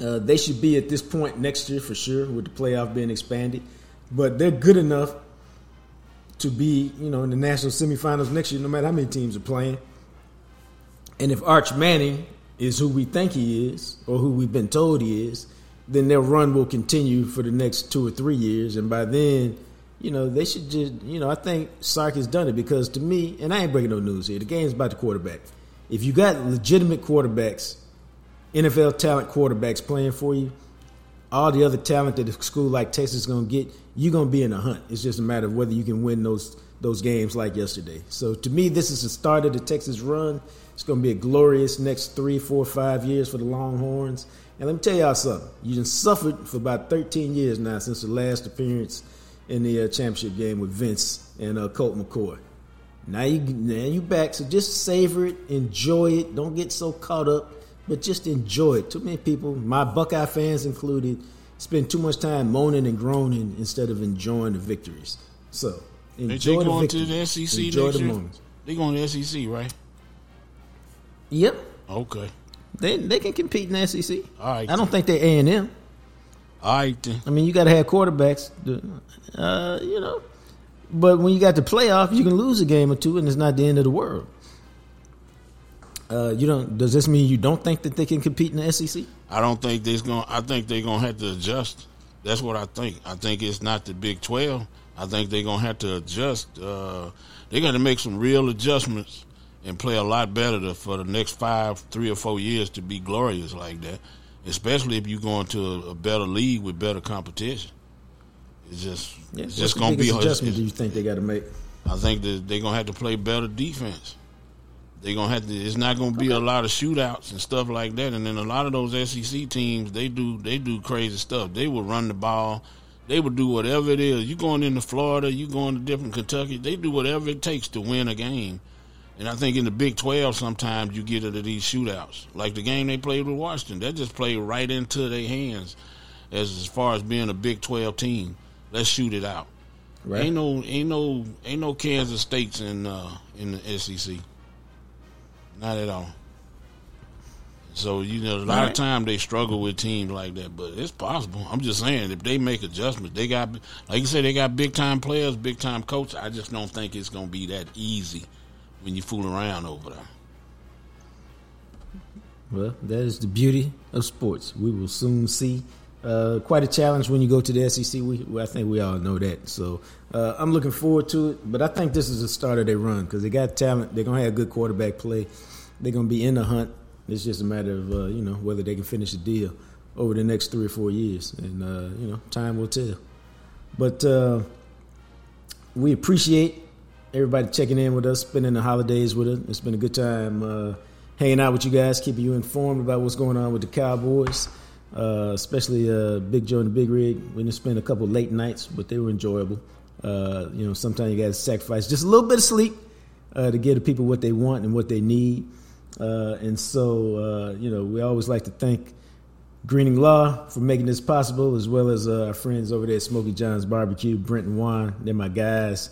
Uh, they should be at this point next year for sure, with the playoff being expanded. But they're good enough to be, you know, in the national semifinals next year, no matter how many teams are playing. And if Arch Manning is who we think he is, or who we've been told he is, then their run will continue for the next two or three years. And by then, you know, they should just, you know, I think Sark has done it because to me, and I ain't breaking no news here, the game's about the quarterback. If you got legitimate quarterbacks, NFL talent quarterbacks playing for you, all the other talent that a school like Texas is going to get, you're going to be in a hunt. It's just a matter of whether you can win those those games like yesterday. So to me, this is the start of the Texas run. It's going to be a glorious next three, four, five years for the Longhorns. And let me tell y'all something. You've suffered for about 13 years now since the last appearance in the uh, championship game with Vince and uh, Colt McCoy. Now you now you back, so just savor it, enjoy it. Don't get so caught up, but just enjoy it. Too many people, my Buckeye fans included, spend too much time moaning and groaning instead of enjoying the victories. So enjoy they the going victories. to the SEC Enjoy next the year? moments. They going to the SEC, right? Yep, Okay. they they can compete in the SEC. All right. I don't think they're A and M. All right then. I mean, you got to have quarterbacks, uh, you know. But when you got the playoff, you can lose a game or two, and it's not the end of the world. Uh, you don't. Does this mean you don't think that they can compete in the SEC? I don't think they's going. I think they're going to have to adjust. That's what I think. I think it's not the Big Twelve. I think they're going to have to adjust. Uh, they got to make some real adjustments and play a lot better to, for the next five, three or four years to be glorious like that. Especially if you go into a, a better league with better competition. It's just, Yeah, it's just going to be. adjustment. do you think they got to make? I think that they're gonna have to play better defense. They're gonna have to. It's not gonna be a lot of shootouts and stuff like that. And then a lot of those SEC teams, they do they do crazy stuff. They will run the ball. They will do whatever it is. You going into Florida, you going to different Kentucky. They do whatever it takes to win a game. And I think in the Big Twelve, sometimes you get into these shootouts, like the game they played with Washington. That just played right into their hands, as as far as being a Big Twelve team. Let's shoot it out. Right. Ain't no, ain't no, ain't no Kansas States in uh, in the SEC. Not at all. So you know, a lot Right. of time they struggle with teams like that, but it's possible. I'm just saying, if they make adjustments, they got, like you said, they got big time players, big time coach. I just don't think it's gonna be that easy when you fool around over there. Well, that is the beauty of sports. We will soon see. Uh, quite a challenge when you go to the SEC. We, I think we all know that. So uh, I'm looking forward to it. But I think this is the start of their run because they got talent. They're gonna have good quarterback play. They're gonna be in the hunt. It's just a matter of uh, you know whether they can finish the deal over the next three or four years, and uh, you know time will tell. But uh, we appreciate everybody checking in with us, spending the holidays with us. It's been a good time uh, hanging out with you guys, keeping you informed about what's going on with the Cowboys, uh, especially uh, Big Joe and the Big Rig. We didn't spend a couple late nights, but they were enjoyable. You know, sometimes you got to sacrifice just a little bit of sleep to give the people what they want and what they need. Uh, and so, uh, you know, we always like to thank Greening Law for making this possible, as well as uh, our friends over there at Smoky John's Barbecue, Brent and Juan. They're my guys.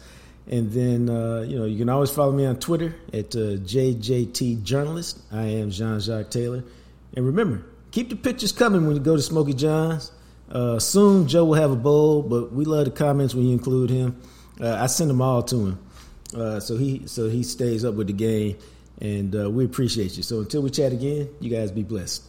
And then, uh, you know, you can always follow me on Twitter at uh, JJT Journalist. I am Jean Jacques Taylor. And remember, keep the pictures coming when you go to Smoky John's. Soon, Joe will have a bowl, but we love the comments when you include him. I send them all to him, so he so he stays up with the game, and uh, we appreciate you. So until we chat again, you guys be blessed.